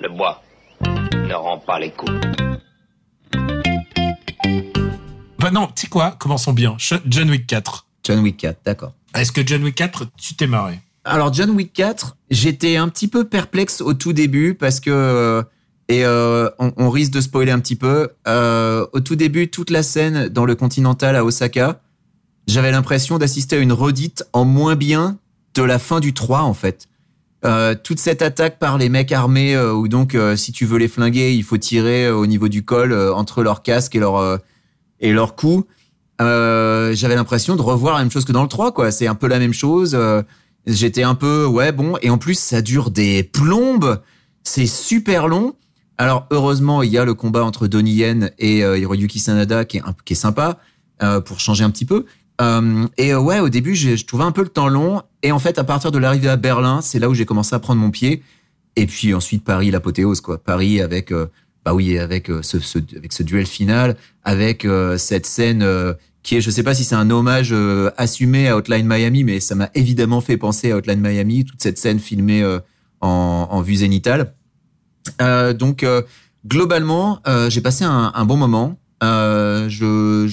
S1: Le bois ne rend pas les coups.
S4: Bah non, tu sais quoi Commençons bien. John Wick 4.
S5: John Wick 4, d'accord.
S4: Est-ce que John Wick 4, tu t'es marré?
S5: Alors John Wick 4, j'étais un petit peu perplexe au tout début parce que euh, et euh, on, on risque de spoiler un petit peu. Euh, au tout début, toute la scène dans le Continental à Osaka, j'avais l'impression d'assister à une redite en moins bien de la fin du 3 en fait. Euh, toute cette attaque par les mecs armés où donc si tu veux les flinguer, il faut tirer au niveau du col entre leur casque et leur et leur cou. Euh, j'avais l'impression de revoir la même chose que dans le 3 quoi. C'est un peu la même chose. euh, J'étais un peu ouais bon et en plus ça dure des plombes. C'est super long. Alors heureusement il y a le combat entre Donnie Yen et euh, Hiroyuki Sanada qui est qui est sympa euh, pour changer un petit peu. Et ouais au début j'ai- je trouvais un peu le temps long et en fait à partir de l'arrivée à Berlin c'est là où j'ai commencé à prendre mon pied Et puis ensuite Paris l'apothéose quoi. Paris avec bah oui avec euh, avec ce duel final, avec euh, cette scène euh, qui est je sais pas si c'est un hommage assumé à Hotline Miami, mais ça m'a évidemment fait penser à Hotline Miami toute cette scène filmée en, vue zénitale. Donc globalement j'ai passé un, bon moment. Je-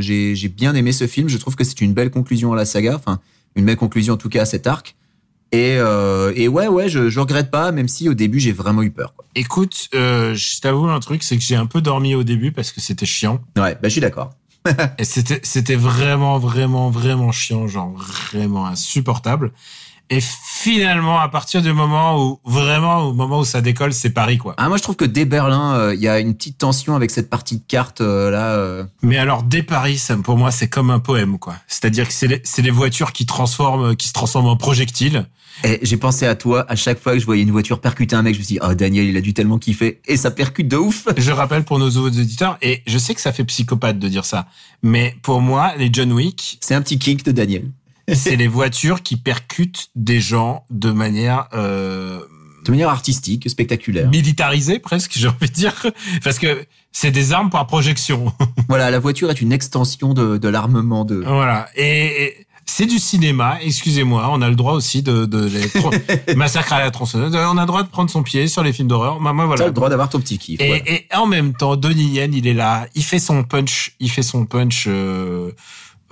S5: j'ai j'ai bien aimé ce film. Je trouve que c'est une belle conclusion à la saga. Enfin une belle conclusion en tout cas à cet arc. Et, euh, et ouais, ouais, je, je regrette pas, même si au début j'ai vraiment eu peur. Quoi.
S4: Écoute, euh, je t'avoue un truc, c'est que j'ai un peu dormi au début parce que c'était chiant.
S5: Ouais, bah je suis d'accord. *laughs*
S4: Et c'était, c'était vraiment, vraiment, vraiment chiant, genre vraiment insupportable. Et finalement, à partir du moment où, vraiment, au moment où ça décolle, c'est Paris, quoi.
S5: Ah, moi je trouve que dès Berlin, euh, il y a une petite tension avec cette partie de cartes euh, là. euh.
S4: Mais alors, dès Paris, ça, pour moi, c'est comme un poème, quoi. C'est-à-dire que c'est les, les voitures qui transforment, qui se transforment en projectiles.
S5: Et j'ai pensé à toi à chaque fois que je voyais une voiture percuter un mec, je me suis dit, oh Daniel, il a dû tellement kiffer. Et ça percute de ouf. *laughs*
S4: Je rappelle pour nos nouveaux auditeurs, et je sais que ça fait psychopathe de dire ça, mais pour moi, les John Wick,
S5: C'est un petit kick de Daniel. *laughs*
S4: c'est les voitures qui percutent des gens de manière euh,
S5: De manière artistique, spectaculaire.
S4: militarisée presque, j'ai envie de dire, parce que c'est des armes par projection. *laughs*
S5: voilà, la voiture est une extension de, de l'armement de.
S4: voilà. Et, et c'est du cinéma, excusez-moi, on a le droit aussi de, de *laughs* massacrer à la tronçonneuse, on a le droit de prendre son pied sur les films d'horreur. Moi, moi,
S5: T'as
S4: voilà.
S5: le droit d'avoir ton petit kiff.
S4: Et,
S5: voilà.
S4: et en même temps, Donnie Yen, il est là, il fait son punch, il fait son punch, euh,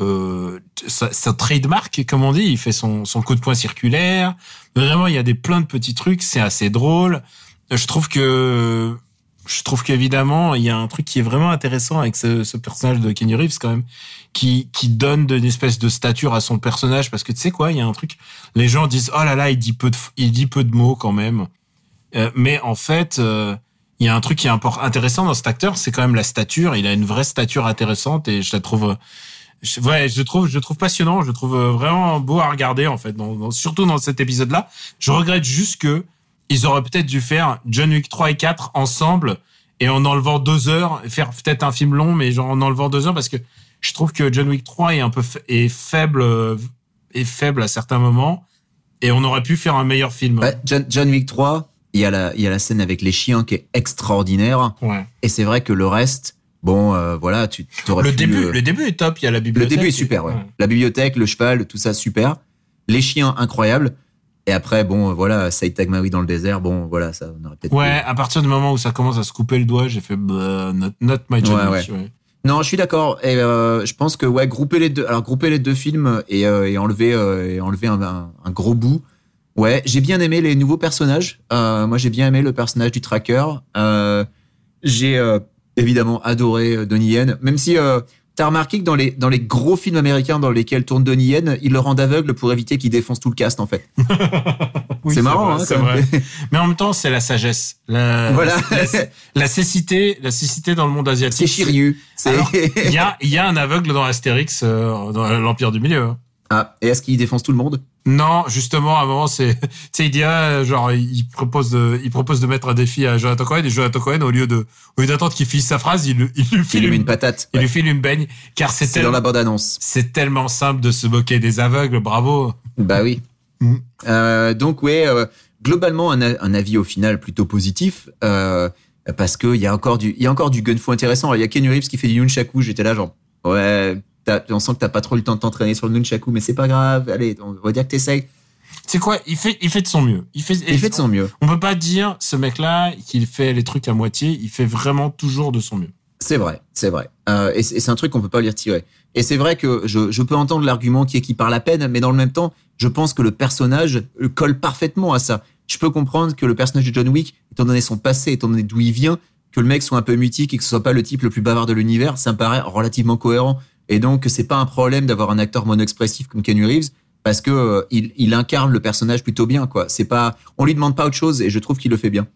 S4: euh, sa, sa trademark, comme on dit, il fait son, son coup de poing circulaire. Vraiment, il y a des plein de petits trucs, c'est assez drôle. Je trouve que, je trouve qu'évidemment, il y a un truc qui est vraiment intéressant avec ce, personnage de Kenny Reeves quand même, qui, qui donne une espèce de stature à son personnage, parce que tu sais quoi, il y a un truc, les gens disent, oh là là, il dit peu de, il dit peu de mots quand même. Euh, mais en fait, euh, il y a un truc qui est intéressant dans cet acteur, c'est quand même la stature. Il a une vraie stature intéressante et je la trouve, je, ouais, je trouve, je trouve passionnant. Je trouve vraiment beau à regarder en fait. Surtout dans cet épisode-là, je regrette juste que ils auraient peut-être dû faire John Wick 3 et 4 ensemble et en enlevant deux heures, faire peut-être un film long, mais genre en enlevant deux heures parce que je trouve que John Wick 3 est un peu est faible, euh, est faible à certains moments et on aurait pu faire un meilleur film.
S5: Bah, John, John Wick 3, il y, a la, il y a la scène avec les chiens qui est extraordinaire.
S4: Ouais.
S5: Et c'est vrai que le reste, bon, euh, voilà, tu t'aurais
S4: Le
S5: pu,
S4: début,
S5: euh,
S4: le début est top. Il y a la
S5: le
S4: bibliothèque.
S5: début est super, ouais. La bibliothèque, le cheval, tout ça, super. Les chiens, incroyable. Et après, bon, voilà, Saïd Tagmaoui dans le désert, bon, voilà, ça, on aurait peut-être.
S4: Ouais, à partir du moment où ça commence à se couper le doigt, j'ai fait bah, not, not my John
S5: Ouais. Non, je suis d'accord. Et euh, je pense que ouais, grouper les deux, alors grouper les deux films et, euh, et enlever euh, et enlever un, un, un gros bout. Ouais, j'ai bien aimé les nouveaux personnages. Euh, moi, j'ai bien aimé le personnage du tracker. Euh, j'ai euh, évidemment adoré Donnie Yen, même si euh, t'as remarqué que dans les dans les gros films américains dans lesquels tourne Donnie Yen, ils le rendent aveugle pour éviter qu'il défonce tout le cast en fait. *laughs*
S4: Oui,
S5: c'est marrant,
S4: vrai,
S5: hein,
S4: c'est vrai. *laughs* Mais en même temps, c'est la sagesse. La,
S5: Voilà.
S4: La, la cécité, la cécité dans le monde asiatique.
S5: Shiryu. C'est
S4: Alors, Il y a, il y a un aveugle dans Astérix, euh, dans l'Empire du Milieu.
S5: Ah, et est-ce qu'il défonce tout le monde?
S4: Non, justement, à un moment, c'est, *laughs* tu sais, il dit, ah, genre, il propose de, il propose de mettre un défi à Jonathan Cohen, et Jonathan Cohen, au lieu de, au lieu d'attendre qu'il finisse sa phrase, il, lui- il lui
S5: Il
S4: file une,
S5: une patate.
S4: il
S5: Ouais.
S4: lui file une baigne, car c'est
S5: dans
S4: tellement,
S5: la bande annonce.
S4: c'est tellement simple de se moquer des aveugles, bravo.
S5: Bah oui. *laughs*
S4: Mm.
S5: Euh, donc ouais, euh, globalement un, avis au final plutôt positif euh, parce que il y a encore du il y a encore du gunfu intéressant. Il y a Ken Reeves qui fait du nunchaku. J'étais là genre ouais, on sent que t'as pas trop le temps de t'entraîner sur le nunchaku, mais c'est pas grave. Allez, on va dire que t'essayes.
S4: C'est quoi Il fait, il fait de son mieux. Il fait,
S5: Il fait de son mieux.
S4: On peut pas dire ce mec-là qu'il fait les trucs à moitié. Il fait vraiment toujours de son mieux.
S5: C'est vrai, c'est vrai. Euh, et c'est un truc qu'on peut pas lui retirer. Et c'est vrai que je, je peux entendre l'argument qui est qui parle à peine, mais dans le même temps, je pense que le personnage euh, colle parfaitement à ça. Je peux comprendre que le personnage de John Wick, étant donné son passé, étant donné d'où il vient, que le mec soit un peu mutique et que ce soit pas le type le plus bavard de l'univers, ça me paraît relativement cohérent. Et donc, c'est pas un problème d'avoir un acteur mono-expressif comme Keanu Reeves, parce que euh, il, il incarne le personnage plutôt bien, quoi. C'est pas, on lui demande pas autre chose, et je trouve qu'il le fait bien.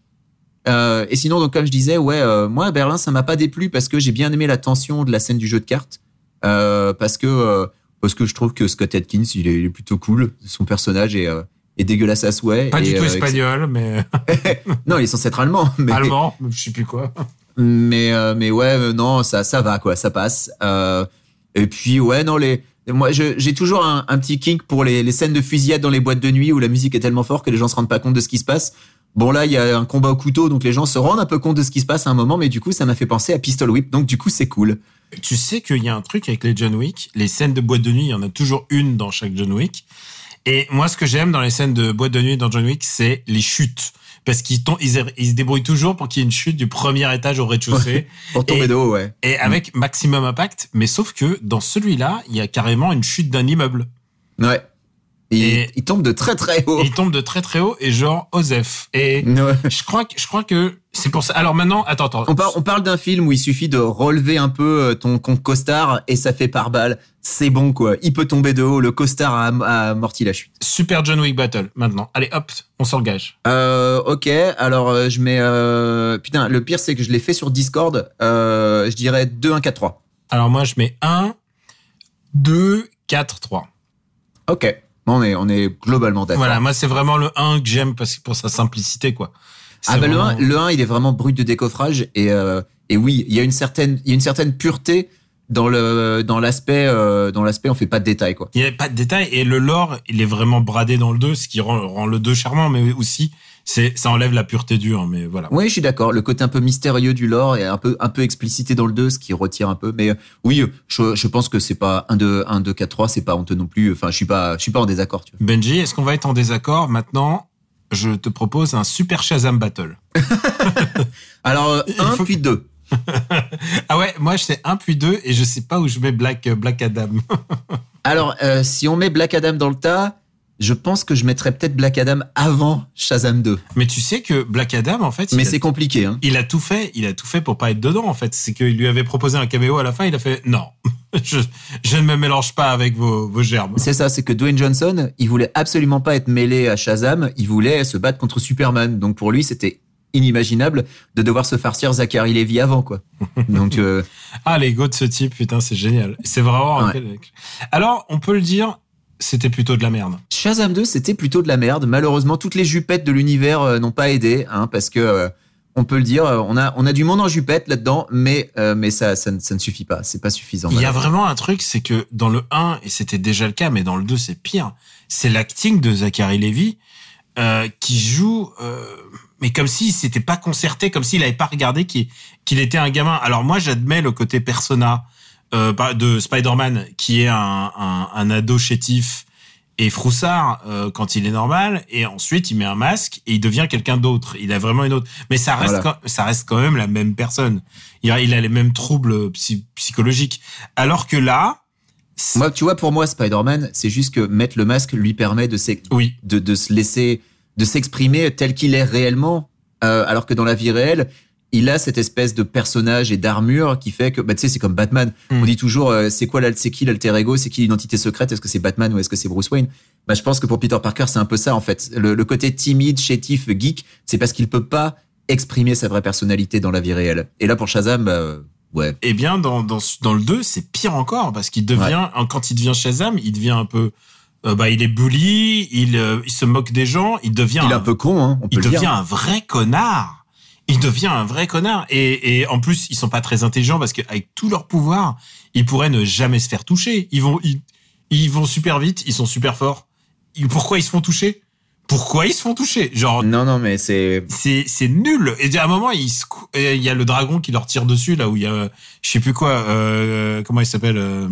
S5: Euh, et sinon, donc comme je disais, ouais, euh, moi à Berlin, ça m'a pas déplu parce que j'ai bien aimé la tension de la scène du jeu de cartes, euh, parce que euh, parce que je trouve que Scott Atkins, il est, il est plutôt cool, son personnage est, est dégueulasse à souhait.
S4: Pas
S5: et,
S4: du tout espagnol, mais *laughs*
S5: Non, il est censé être allemand, *laughs* mais
S4: allemand, je sais plus quoi.
S5: mais mais ouais, non, ça ça va quoi, ça passe. Euh, et puis ouais, non les moi j'ai toujours un, un petit kink pour les, les scènes de fusillade dans les boîtes de nuit où la musique est tellement forte que les gens se rendent pas compte de ce qui se passe. Bon là, il y a un combat au couteau, donc les gens se rendent un peu compte de ce qui se passe à un moment, mais du coup, ça m'a fait penser à Pistol Whip, donc du coup, c'est cool.
S4: Tu sais qu'il y a un truc avec les John Wick, les scènes de boîte de nuit, il y en a toujours une dans chaque John Wick. Et moi, ce que j'aime dans les scènes de boîte de nuit dans John Wick, c'est les chutes. Parce qu'ils tom- ils, ils se débrouillent toujours pour qu'il y ait une chute du premier étage au rez-de-chaussée. *laughs*
S5: Pour tomber de haut, ouais.
S4: Et avec maximum impact. Mais sauf que dans celui-là, il y a carrément une chute d'un immeuble.
S5: Ouais. Et,
S4: Et-
S5: il tombe de très très haut.
S4: Il tombe de très très haut et genre Osef. Et *laughs*
S5: Ouais.
S4: je crois que, je crois que c'est pour ça. Alors maintenant, attends, attends.
S5: On, par- on parle d'un film où il suffit de relever un peu euh, ton, ton costard et ça fait par balle. C'est bon quoi. Il peut tomber de haut. Le costard a, a amorti la chute.
S4: Super John Wick Battle, maintenant. Allez, hop, on s'engage.
S5: Euh, ok. Alors euh, je mets. Euh... Putain, le pire c'est que je l'ai fait sur Discord. Euh, je dirais 2, 1, 4, 3.
S4: Alors moi, je mets 1, 2, 4, 3.
S5: Ok. On est, on est globalement d'accord.
S4: Voilà, moi, c'est vraiment le 1 que j'aime parce que pour sa simplicité, quoi.
S5: Ah bah le,
S4: vraiment-
S5: 1, le 1, il est vraiment brut de décoffrage et euh, et oui, il y a une certaine il y a une certaine pureté dans le dans l'aspect euh, dans l'aspect on fait pas de détails quoi.
S4: Il n'y avait pas de détails et le lore, il est vraiment bradé dans le 2, ce qui rend, rend le 2 charmant, mais aussi, c'est, ça enlève la pureté du 1, mais voilà.
S5: Oui, je suis d'accord, le côté un peu mystérieux du lore est un peu un peu explicité dans le 2 ce qui retire un peu mais euh, oui, je, je pense que c'est pas 1 2 1 2 4 3, c'est pas honteux non plus. Enfin, je suis pas je suis pas en désaccord, tu vois.
S4: Benji, est-ce qu'on va être en désaccord? Maintenant Je te propose un super Shazam Battle. *laughs*
S5: Alors
S4: Il
S5: 1
S4: faut-
S5: puis 2. *laughs*
S4: Ah ouais, moi je sais 1 puis 2 et je sais pas où je mets Black, euh, Black Adam. *laughs*
S5: Alors euh, si on met Black Adam dans le tas, je pense que je mettrais peut-être Black Adam avant Shazam 2.
S4: mais tu sais que Black Adam, en fait,
S5: Mais c'est compliqué hein.
S4: il a tout fait, il a tout fait pour pas être dedans, en fait. C'est qu'il lui avait proposé un caméo à la fin, il a fait non, *laughs* je, je ne me mélange pas avec vos, vos germes.
S5: C'est ça, c'est que Dwayne Johnson, il voulait absolument pas être mêlé à Shazam, il voulait se battre contre Superman. Donc pour lui, c'était inimaginable de devoir se farcir Zachary Levy avant, quoi. *laughs* Donc euh,
S4: Ah, l'ego de ce type, putain, c'est génial. C'est vraiment
S5: Ouais.
S4: Alors, on peut le dire, c'était plutôt de la merde.
S5: Shazam 2, c'était plutôt de la merde. Malheureusement, toutes les jupettes de l'univers euh, n'ont pas aidé, hein, parce que euh, on peut le dire, on a on a du monde en jupette là-dedans, mais mais ça, ça ne- ça ne suffit pas, c'est pas suffisant.
S4: Il y a vraiment un truc, c'est que dans le 1, et c'était déjà le cas, mais dans le 2, c'est pire, c'est l'acting de Zachary Levy qui joue, mais comme s'il s'était pas concerté, comme s'il avait pas regardé qu'il était un gamin. Alors moi, j'admets le côté persona euh, par- de Spider-Man, qui est un, un, un ado chétif et froussard euh, quand il est normal, et ensuite il met un masque et il devient quelqu'un d'autre. Il a vraiment une autre. Mais ça reste,
S5: Voilà.
S4: quand, ça reste quand même la même personne. Il a, il a les mêmes troubles psy- psychologiques. Alors que là,
S5: Moi, tu vois, pour moi, Spider-Man, c'est juste que mettre le masque lui permet de
S4: oui,
S5: de, de se laisser, de s'exprimer tel qu'il est réellement, euh, alors que dans la vie réelle, il a cette espèce de personnage et d'armure qui fait que, bah, tu sais, c'est comme Batman.
S4: Mm.
S5: On dit toujours, euh, c'est quoi, c'est qui l'alter ego, c'est qui l'identité secrète, est-ce que c'est Batman ou est-ce que c'est Bruce Wayne? Bah, je pense que pour Peter Parker, c'est un peu ça en fait. Le, le côté timide, chétif, geek, c'est parce qu'il peut pas exprimer sa vraie personnalité dans la vie réelle. Et là, pour Shazam, bah, ouais.
S4: Eh bien, dans, dans, dans le 2, c'est pire encore, parce qu'il devient, quand il devient Shazam, il devient un peu, euh, bah, il est bully, il, euh, il se moque des gens, il devient,
S5: Il est un peu con, hein, on peut
S4: il devient
S5: dire.
S4: un vrai connard. Il devient un vrai connard. Et, et en plus, ils sont pas très intelligents parce qu'avec tout leur pouvoir, ils pourraient ne jamais se faire toucher. Ils vont, ils, ils vont super vite, ils sont super forts. Ils- Pourquoi ils se font toucher? Pourquoi ils se font toucher? Genre,
S5: Non, non, mais c'est,
S4: c'est c'est nul et à un moment il il y a le dragon qui leur tire dessus là où il y a je sais plus quoi euh, comment il s'appelle euh,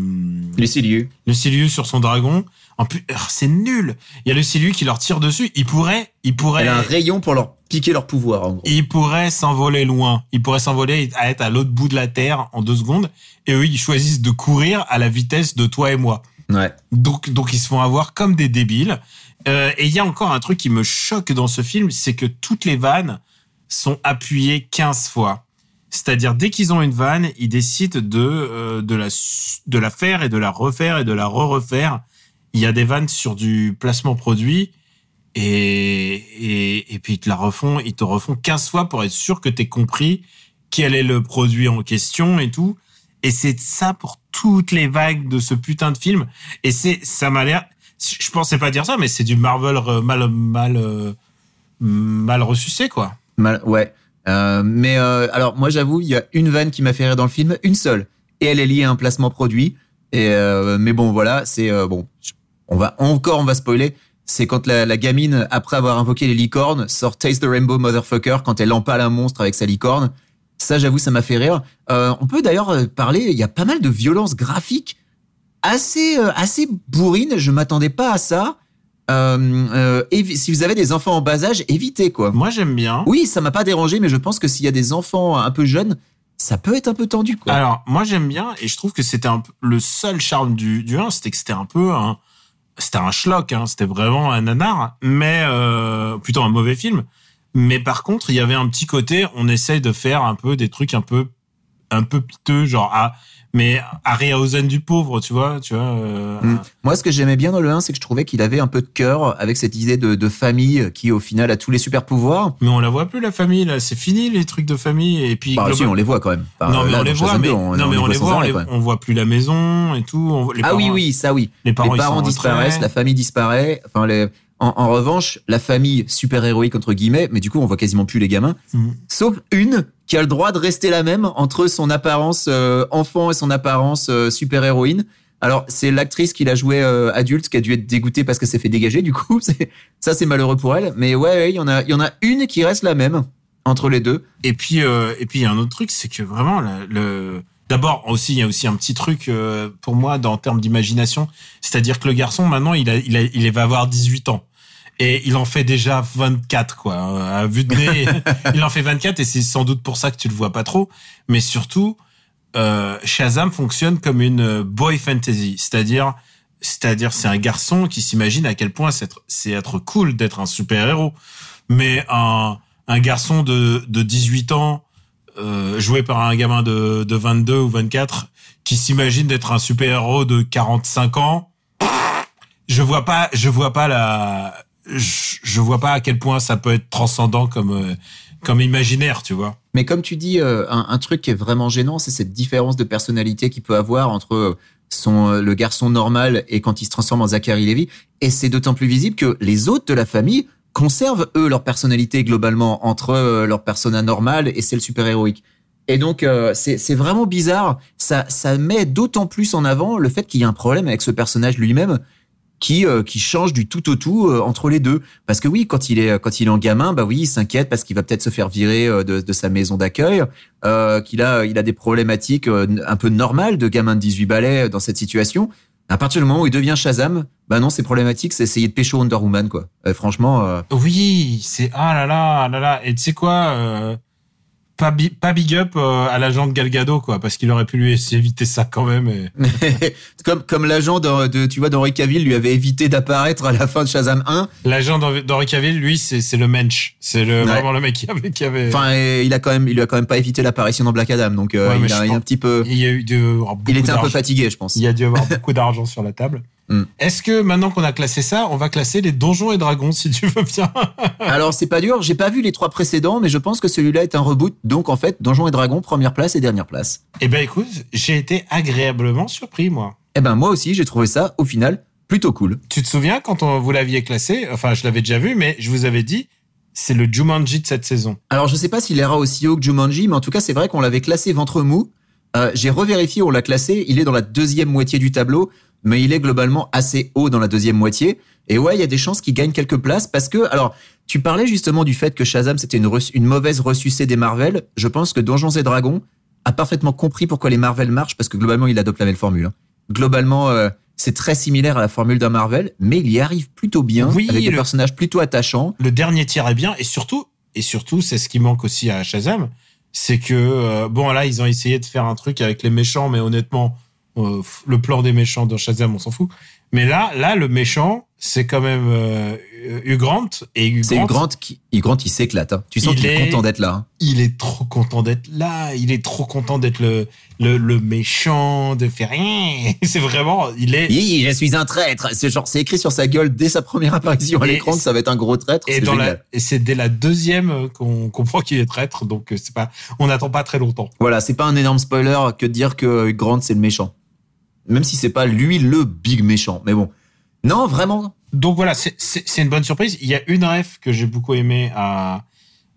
S5: Lucy Liu.
S4: le Silius sur son dragon en plus ah, c'est nul il y a le Silius qui leur tire dessus il pourrait il pourrait
S5: Elle a un rayon pour leur piquer leur pouvoir, en gros.
S4: il pourrait s'envoler loin il pourrait s'envoler à être à l'autre bout de la terre en deux secondes et eux ils choisissent de courir à la vitesse de toi et moi
S5: Ouais.
S4: donc, donc ils se font avoir comme des débiles. Euh, et il y a encore un truc qui me choque dans ce film, c'est que toutes les vannes sont appuyées 15 fois. C'est-à-dire, dès qu'ils ont une vanne, ils décident de, euh, de, la, de la faire et de la refaire et de la re-refaire. Il y a des vannes sur du placement produit et, et, et puis ils te la refont, ils te refont 15 fois pour être sûr que t'aies compris quel est le produit en question et tout. Et c'est ça pour toutes les vagues de ce putain de film. Et c'est, ça m'a l'air, je pensais pas dire ça, mais c'est du Marvel euh, mal, mal, euh, mal ressucé, quoi.
S5: Mal, ouais. Euh, mais alors moi j'avoue, il y a une vanne qui m'a fait rire dans le film, une seule, et elle est liée à un placement produit. Et mais bon voilà, c'est bon, on va encore on va spoiler. c'est quand la, la gamine, après avoir invoqué les licornes, sort Taste the Rainbow Motherfucker quand elle empale un monstre avec sa licorne. Ça, j'avoue, ça m'a fait rire. Euh, on peut d'ailleurs euh, parler, il y a pas mal de violence graphique assez, euh, assez bourrine. Je m'attendais pas à ça. Euh, si vous avez des enfants en bas âge, évitez quoi.
S4: Moi, j'aime bien.
S5: Oui, ça m'a pas dérangé, mais je pense que s'il y a des enfants un peu jeunes, ça peut être un peu tendu quoi.
S4: Alors, moi, j'aime bien, et je trouve que c'était le seul charme du, du 1, c'était que c'était un peu un, c'était un schlock, hein, c'était vraiment un nanar, mais, euh, plutôt un mauvais film. Mais par contre, il y avait un petit côté, on essaye de faire un peu des trucs un peu, un peu piteux, genre, à, mais Harryhausen du pauvre, tu vois, tu vois, euh,
S5: Mm. Moi, ce que j'aimais bien dans le 1, c'est que je trouvais qu'il avait un peu de cœur avec cette idée de, de famille qui, au final, a tous les super pouvoirs.
S4: mais on la voit plus, la famille, là, c'est fini, les trucs de famille, et puis,
S5: Bah, si, on les voit quand même. Enfin,
S4: non, mais
S5: là,
S4: on les voit,
S5: Shazam
S4: mais,
S5: 2, on,
S4: non, mais on les voit, on, les- voit plus la maison et tout. on voit- les
S5: Ah
S4: parents-
S5: oui, oui, ça oui.
S4: Les parents,
S5: les parents disparaissent, la famille disparaît. Enfin, les... en, en revanche, la famille super héroïque entre guillemets, mais du coup, on voit quasiment plus les gamins,
S4: Mhm.
S5: sauf une qui a le droit de rester la même entre son apparence euh, enfant et son apparence super héroïne. Alors, c'est l'actrice qui l'a joué euh, adulte qui a dû être dégoûtée parce qu'elle s'est fait dégager. Du coup, *laughs* ça c'est malheureux pour elle. Mais ouais, il y en a, y en a une qui reste la même entre les deux.
S4: Et puis, euh, et puis il y a un autre truc, c'est que vraiment le, le- d'abord aussi il y a aussi un petit truc euh, pour moi dans termes d'imagination, c'est-à-dire que le garçon maintenant il a, il a, il va avoir 18 ans et il en fait déjà 24 quoi. À vue de nez, *laughs* il en fait 24 et c'est sans doute pour ça que tu le vois pas trop. Mais surtout, euh, Shazam fonctionne comme une boy fantasy, c'est-à-dire c'est-à-dire c'est un garçon qui s'imagine à quel point c'est être, être cool d'être un super héros, mais un un garçon de de 18 ans euh, joué par un gamin de de 22 ou 24 qui s'imagine d'être un super héros de 45 ans, je vois pas je vois pas la je, je vois pas à quel point ça peut être transcendant comme euh, comme imaginaire, tu vois.
S5: Mais comme tu dis, euh, un, truc qui est vraiment gênant, c'est cette différence de personnalité qu'il peut avoir entre euh, son le garçon normal et quand il se transforme en Zachary Levy. Et c'est d'autant plus visible que les autres de la famille conservent eux leur personnalité globalement entre leur persona normal et celle super héroïque. Et donc c'est c'est vraiment bizarre. Ça ça met d'autant plus en avant le fait qu'il y a un problème avec ce personnage lui-même qui euh, qui change du tout au tout euh, entre les deux. Parce que oui quand il est quand il est en gamin bah oui il s'inquiète parce qu'il va peut-être se faire virer euh, de, de sa maison d'accueil euh, qu'il a il a des problématiques euh, un peu normales de gamin de 18 balais dans cette situation. À partir du moment où il devient Shazam bah non c'est problématique c'est essayer de pécho Wonder Woman quoi. Euh, franchement euh,
S4: Oui, c'est ah là là ah là là. Et tu sais quoi euh, pas, bi- pas big up euh, à l'agent de Galgado quoi parce qu'il aurait pu lui éviter ça quand même. et- *laughs*
S5: comme comme l'agent de, de tu vois d'Henri Cavill lui avait évité d'apparaître à la fin de Shazam 1
S4: L'agent d'Henri Cavill, lui, c'est le mensch, c'est le
S5: Ouais.
S4: vraiment le mec qui avait qui avait.
S5: enfin et il a quand même il lui a quand même pas évité l'apparition dans Black Adam donc euh,
S4: Ouais,
S5: il, a,
S4: je
S5: il a un petit peu
S4: il y a eu de oh,
S5: il était un peu fatigué je pense
S4: Il y a dû avoir *laughs* beaucoup d'argent sur la table.
S5: Hmm.
S4: Est-ce que maintenant qu'on a classé ça, on va classer les donjons et dragons si tu veux bien *laughs*
S5: Alors c'est pas dur, j'ai pas vu les trois précédents, mais je pense que celui-là est un reboot. Donc en fait, Donjons et Dragons, première place et dernière place.
S4: Eh ben écoute, j'ai été agréablement surpris moi.
S5: Eh ben moi aussi, j'ai trouvé ça au final plutôt cool.
S4: Tu te souviens quand on, vous l'aviez classé? Enfin, je l'avais déjà vu, mais je vous avais dit, c'est le Jumanji de cette saison.
S5: Alors je sais pas s'il ira aussi haut que Jumanji, mais en tout cas c'est vrai qu'on l'avait classé ventre mou. Euh, j'ai revérifié, on l'a classé, il est dans la deuxième moitié du tableau, mais il est globalement assez haut dans la deuxième moitié. Et ouais, il y a des chances qu'il gagne quelques places parce que, alors, tu parlais justement du fait que Shazam c'était une, mauvaise ressucée des Marvel. Je pense que Donjons et Dragons a parfaitement compris pourquoi les Marvel marchent parce que globalement il adopte la même formule. hein. Globalement, euh, c'est très similaire à la formule d'un Marvel, mais il y arrive plutôt bien
S4: Oui,
S5: avec des
S4: le-
S5: personnages plutôt attachants.
S4: Le dernier tir est bien, et surtout, et surtout, c'est ce qui manque aussi à Shazam, c'est que euh, bon là, ils ont essayé de faire un truc avec les méchants, mais honnêtement, euh, le plan des méchants dans Shazam, on s'en fout. Mais là, là, le méchant, c'est quand même euh, Hugh Grant, et Hugh
S5: C'est
S4: Grant,
S5: Hugh Grant qui, Hugh Grant, il s'éclate. hein. Tu sens
S4: Il
S5: qu'il est
S4: est-
S5: content d'être là. hein.
S4: il est trop content d'être là, il est trop content d'être le, le le méchant, de faire rien. *laughs* C'est vraiment, il est.
S5: Oui, je suis un traître. C'est genre, c'est écrit sur sa gueule dès sa première apparition à l'écran que ça va être un gros traître.
S4: Et,
S5: C'est
S4: dans
S5: génial.
S4: la, et c'est dès la deuxième qu'on comprend qu'il est traître, donc euh, c'est pas, on n'attend pas très longtemps.
S5: Voilà, c'est pas un énorme spoiler que de dire que Hugh Grant c'est le méchant. Même si c'est pas lui le big méchant. Mais bon. Non, vraiment.
S4: Donc voilà, c'est- une bonne surprise. Il y a une ref que j'ai beaucoup aimé à,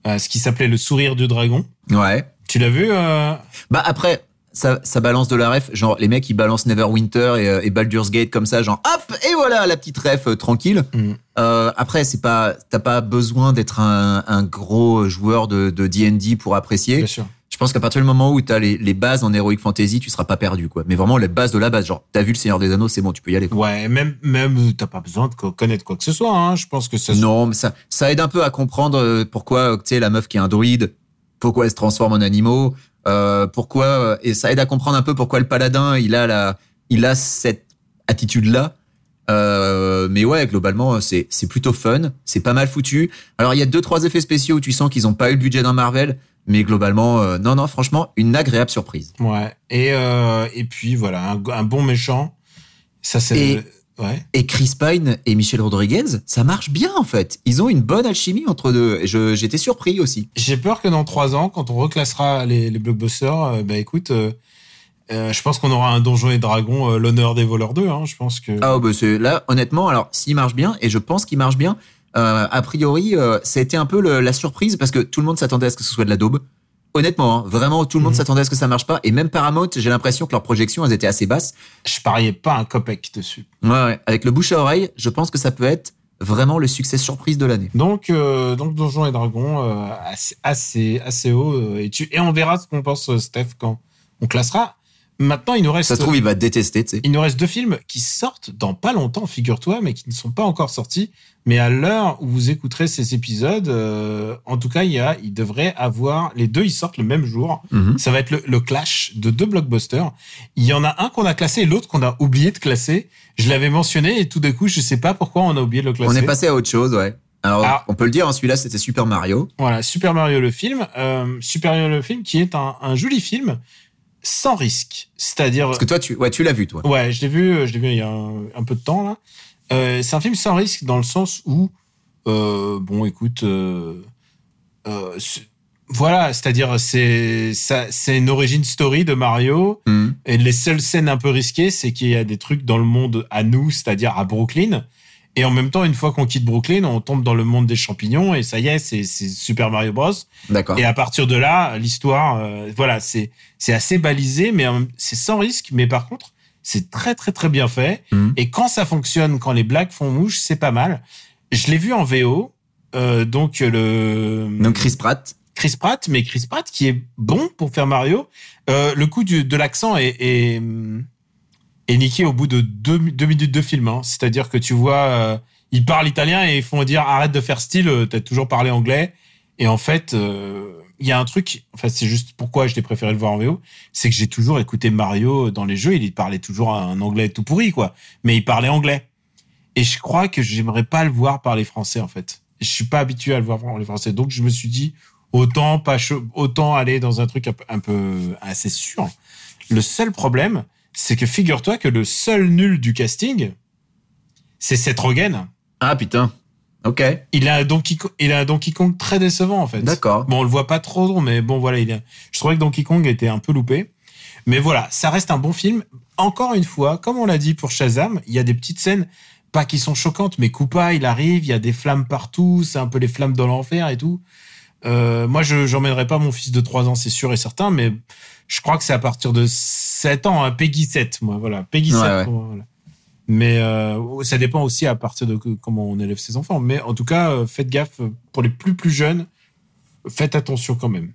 S4: à ce qui s'appelait le sourire du dragon.
S5: Ouais.
S4: Tu l'as vu euh?
S5: Bah après, ça, ça balance de la ref. Genre, les mecs, ils balancent Neverwinter et, euh, et Baldur's Gate comme ça, genre, hop, et voilà, la petite ref euh, tranquille.
S4: Mm.
S5: Euh, après, c'est pas, t'as pas besoin d'être un, un gros joueur de de D&D pour apprécier.
S4: Bien sûr.
S5: Je pense qu'à partir du moment où t'as les, les bases en Heroic Fantasy, tu seras pas perdu, quoi. Mais vraiment, les bases de la base, genre, t'as vu le Seigneur des Anneaux, c'est bon, tu peux y aller. quoi.
S4: Ouais, même, même, euh, t'as pas besoin de co- connaître quoi que ce soit, hein. Je pense que ça
S5: Non, mais ça, ça aide un peu à comprendre euh, pourquoi, euh, tu sais, la meuf qui est un druide, pourquoi elle se transforme en animaux, euh, pourquoi, et ça aide à comprendre un peu pourquoi le paladin, il a la, il a cette attitude-là. Euh, mais ouais, globalement, c'est, c'est plutôt fun, c'est pas mal foutu. Alors, il y a deux, trois effets spéciaux où tu sens qu'ils ont pas eu le budget d'un Marvel, mais globalement, euh, non, non, franchement, une agréable surprise.
S4: Ouais. Et, euh, et puis, voilà, un, un bon méchant. Ça, c'est,
S5: Et-
S4: ouais.
S5: Et Chris Pine et Michel Rodriguez, ça marche bien, en fait. Ils ont une bonne alchimie entre deux. Et j'étais surpris aussi.
S4: J'ai peur que dans trois ans, quand on reclassera les, les blockbusters, euh, bah écoute, euh, je pense qu'on aura un Donjon et Dragon, euh, l'honneur des voleurs 2, hein. Je pense que.
S5: Ah bah c'est là honnêtement alors s'il marche bien et je pense qu'il marche bien euh, a priori euh, ça a été un peu le- la surprise parce que tout le monde s'attendait à ce que ce soit de la daube. Honnêtement, hein, vraiment tout le monde
S4: Mhm.
S5: s'attendait à ce que ça marche pas et même Paramount, j'ai l'impression que leurs projections elles étaient assez basses.
S4: Je pariais pas un copec dessus.
S5: Ouais, ouais. avec le bouche à oreille, je pense que ça peut être vraiment le succès surprise de l'année.
S4: Donc, euh, donc Donjon et Dragon, euh, assez, assez, assez haut. et, tu, et on verra ce qu'on pense, Steph, quand on classera. Maintenant, il nous reste.
S5: Ça se trouve il va détester, tu sais.
S4: Il nous reste deux films qui sortent dans pas longtemps, figure-toi, mais qui ne sont pas encore sortis. Mais à l'heure où vous écouterez ces épisodes, euh, en tout cas, il y a, il devrait avoir les deux, ils sortent le même jour.
S5: Mhm.
S4: Ça va être le, le clash de deux blockbusters. Il y en a un qu'on a classé et l'autre qu'on a oublié de classer. Je l'avais mentionné et tout d'un coup, je sais pas pourquoi on a oublié de le classer.
S5: On est passé à autre chose, ouais. Alors,
S4: Ah.
S5: on peut le dire, hein, celui-là c'était Super Mario.
S4: Voilà, Super Mario le film, euh, Super Mario le film qui est un, un joli film sans risque. C'est-à-dire,
S5: Parce que toi tu ouais, tu l'as vu toi.
S4: ouais, je l'ai vu, je l'ai vu il y a un, un peu de temps là. Euh, c'est un film sans risque dans le sens où, euh, bon, écoute, euh, euh, voilà, c'est-à-dire c'est une origin story de Mario.
S5: Mhm.
S4: Et les seules scènes un peu risquées, c'est qu'il y a des trucs dans le monde à nous, c'est-à-dire à Brooklyn. Et en même temps, une fois qu'on quitte Brooklyn, on tombe dans le monde des champignons et ça y est, c'est c'est Super Mario Bros.
S5: D'accord.
S4: Et à partir de là, l'histoire, euh, voilà, c'est c'est assez balisé, mais c'est sans risque. Mais par contre, c'est très très très bien fait.
S5: Mhm.
S4: Et quand ça fonctionne, quand les blagues font mouche, c'est pas mal. Je l'ai vu en VO, euh, donc le
S5: Donc Chris Pratt.
S4: Chris Pratt, mais Chris Pratt qui est bon pour faire Mario. Euh, le coup du, de l'accent est, est, est niqué au bout de deux, minutes de film. hein. C'est-à-dire que tu vois, euh, ils parlent italien et ils font dire arrête de faire style, euh, t'as toujours parlé anglais. Et en fait, euh, il y a un truc, en fait, c'est juste pourquoi je l'ai préféré le voir en VO, c'est que j'ai toujours écouté Mario dans les jeux, il parlait toujours un anglais tout pourri, quoi. Mais il parlait anglais. Et je crois que j'aimerais pas le voir parler français, en fait. Je suis pas habitué à le voir parler français. Donc, je me suis dit, autant pas autant aller dans un truc un peu assez sûr. Le seul problème, c'est que figure-toi que le seul nul du casting, c'est Seth Rogen.
S5: Ah putain. OK.
S4: Il a un Donkey, il a Donkey Kong très décevant, en fait.
S5: D'accord.
S4: Bon, on le voit pas trop, mais bon, voilà, il a... je trouvais que Donkey Kong était un peu loupé. Mais voilà, ça reste un bon film. Encore une fois, comme on l'a dit pour Shazam, il y a des petites scènes, pas qui sont choquantes, mais Koopa, il arrive, il y a des flammes partout, c'est un peu les flammes dans l'enfer et tout. Euh, moi, je j'emmènerai pas mon fils de 3 ans, c'est sûr et certain, mais je crois que c'est à partir de 7 ans, hein, Peggy 7, moi, voilà, Peggy
S5: Ouais,
S4: 7.
S5: ouais.
S4: pour moi, voilà. Mais euh, ça dépend aussi à partir de comment on élève ses enfants. Mais en tout cas, euh, faites gaffe pour les plus plus jeunes, faites attention quand même.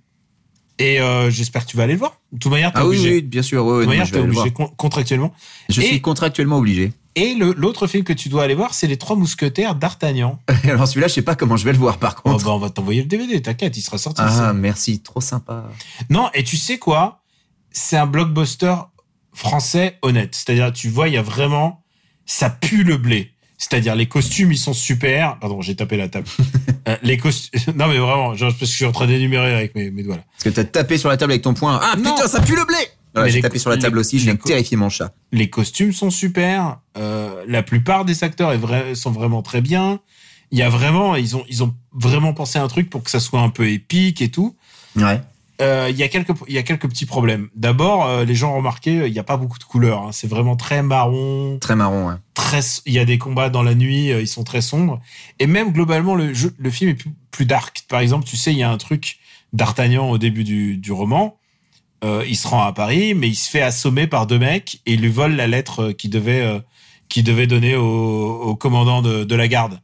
S4: Et euh, j'espère que tu vas aller le voir. De toute manière, t'es
S5: Ah oui,
S4: obligé.
S5: oui, bien sûr. Ouais,
S4: de toute manière, t'es obligé contractuellement.
S5: Je
S4: Et-
S5: suis contractuellement obligé.
S4: Et l'autre film que tu dois aller voir, c'est Les Trois Mousquetaires d'Artagnan. *laughs*
S5: Alors celui-là, je sais pas comment je vais le voir par
S4: Oh,
S5: contre.
S4: bah, on va t'envoyer le DVD, t'inquiète, il sera sorti.
S5: ah,
S4: ça.
S5: merci, trop sympa.
S4: Non, et tu sais quoi? C'est un blockbuster français honnête. C'est-à-dire, tu vois, il y a vraiment... Ça pue le blé. C'est-à-dire, les costumes, ils sont super. Pardon, j'ai tapé la table. *laughs* Euh, les costumes... *laughs* Non, mais vraiment, genre, parce que je suis en train d'énumérer avec mes, mes doigts là.
S5: Parce que t'as tapé sur la table avec ton poing. Ah
S4: Non.
S5: putain, ça pue le blé J'ai tapé sur la table
S4: les-
S5: aussi,
S4: co-
S5: terrifier mon chat.
S4: Les costumes sont super. Euh, la plupart des acteurs est vrai- sont vraiment très bien. Il y a vraiment... Ils ont, ils ont vraiment pensé à un truc pour que ça soit un peu épique et tout.
S5: Ouais.
S4: Euh, Il y a quelques il y a quelques petits problèmes. D'abord, euh, les gens ont remarqué, il n'y a pas beaucoup de couleurs. hein. C'est vraiment très marron,
S5: Très marron, ouais.
S4: très. Il y a des combats dans la nuit, ils sont très sombres. Et même globalement, le jeu, le film est plus, plus dark. Par exemple, tu sais, il y a un truc d'Artagnan au début du, du roman. Euh, il se rend à Paris, mais il se fait assommer par deux mecs et il lui vole la lettre qu'il devait, euh, devait donner au, commandant de, la garde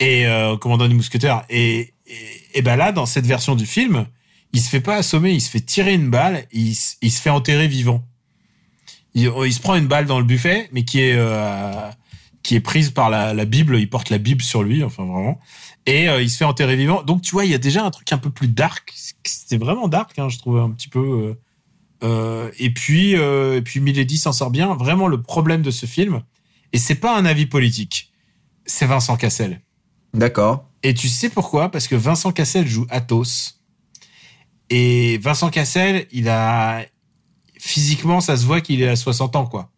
S4: et euh, au commandant du mousquetaire. Et, et, ben là, dans cette version du film, il se fait pas assommer, il se fait tirer une balle, il, se fait enterrer vivant. Il, il se prend une balle dans le buffet, mais qui est qui est prise par la, la Bible. Il porte la Bible sur lui, enfin vraiment. Et euh, il se fait enterrer vivant. Donc tu vois, il y a déjà un truc un peu plus dark. C'était vraiment dark, hein, je trouve un petit peu. euh, euh, et puis euh, et puis Milady s'en sort bien. Vraiment, le problème de ce film, et c'est pas un avis politique, c'est Vincent Cassel.
S5: D'accord.
S4: Et tu sais pourquoi? Parce que Vincent Cassel joue Athos. Et Vincent Cassel, il a physiquement, ça se voit qu'il est à 60 ans, quoi.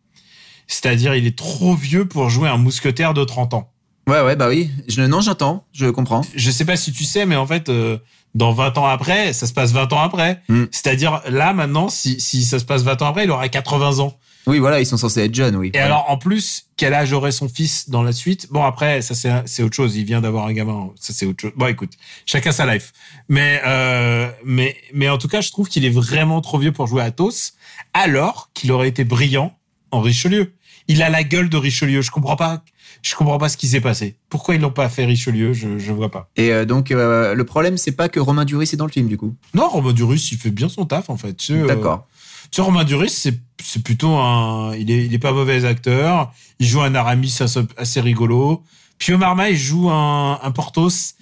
S4: C'est-à-dire, il est trop vieux pour jouer un mousquetaire de 30 ans.
S5: Ouais, ouais, bah oui. Je, non, j'entends, je comprends.
S4: Je sais pas si tu sais, mais en fait, euh, dans 20 ans après, ça se passe 20 ans après.
S5: Mm.
S4: C'est-à-dire, là, maintenant, si, si ça se passe 20 ans après, il aurait 80 ans.
S5: Oui, voilà, ils sont censés être jeunes, oui.
S4: Et alors, en plus, quel âge aurait son fils dans la suite? Bon, après, ça c'est c'est autre chose. Il vient d'avoir un gamin. Ça c'est autre chose. Bon, écoute, chacun sa life. Mais euh, mais mais en tout cas, je trouve qu'il est vraiment trop vieux pour jouer à Athos, alors qu'il aurait été brillant en Richelieu. Il a la gueule de Richelieu. Je comprends pas. Je comprends pas ce qui s'est passé. Pourquoi ils l'ont pas fait Richelieu? Je je vois pas.
S5: Et euh, donc, euh, le problème, c'est pas que Romain Duris est dans le film, du coup.
S4: Non, Romain Duris, il fait bien son taf en fait. Euh,
S5: D'accord.
S4: Tu sais, Romain Duris, c'est, c'est plutôt un, il est, il est pas mauvais acteur. Il joue un Aramis assez, rigolo. Puis Omar Marma, il joue un, un Porthos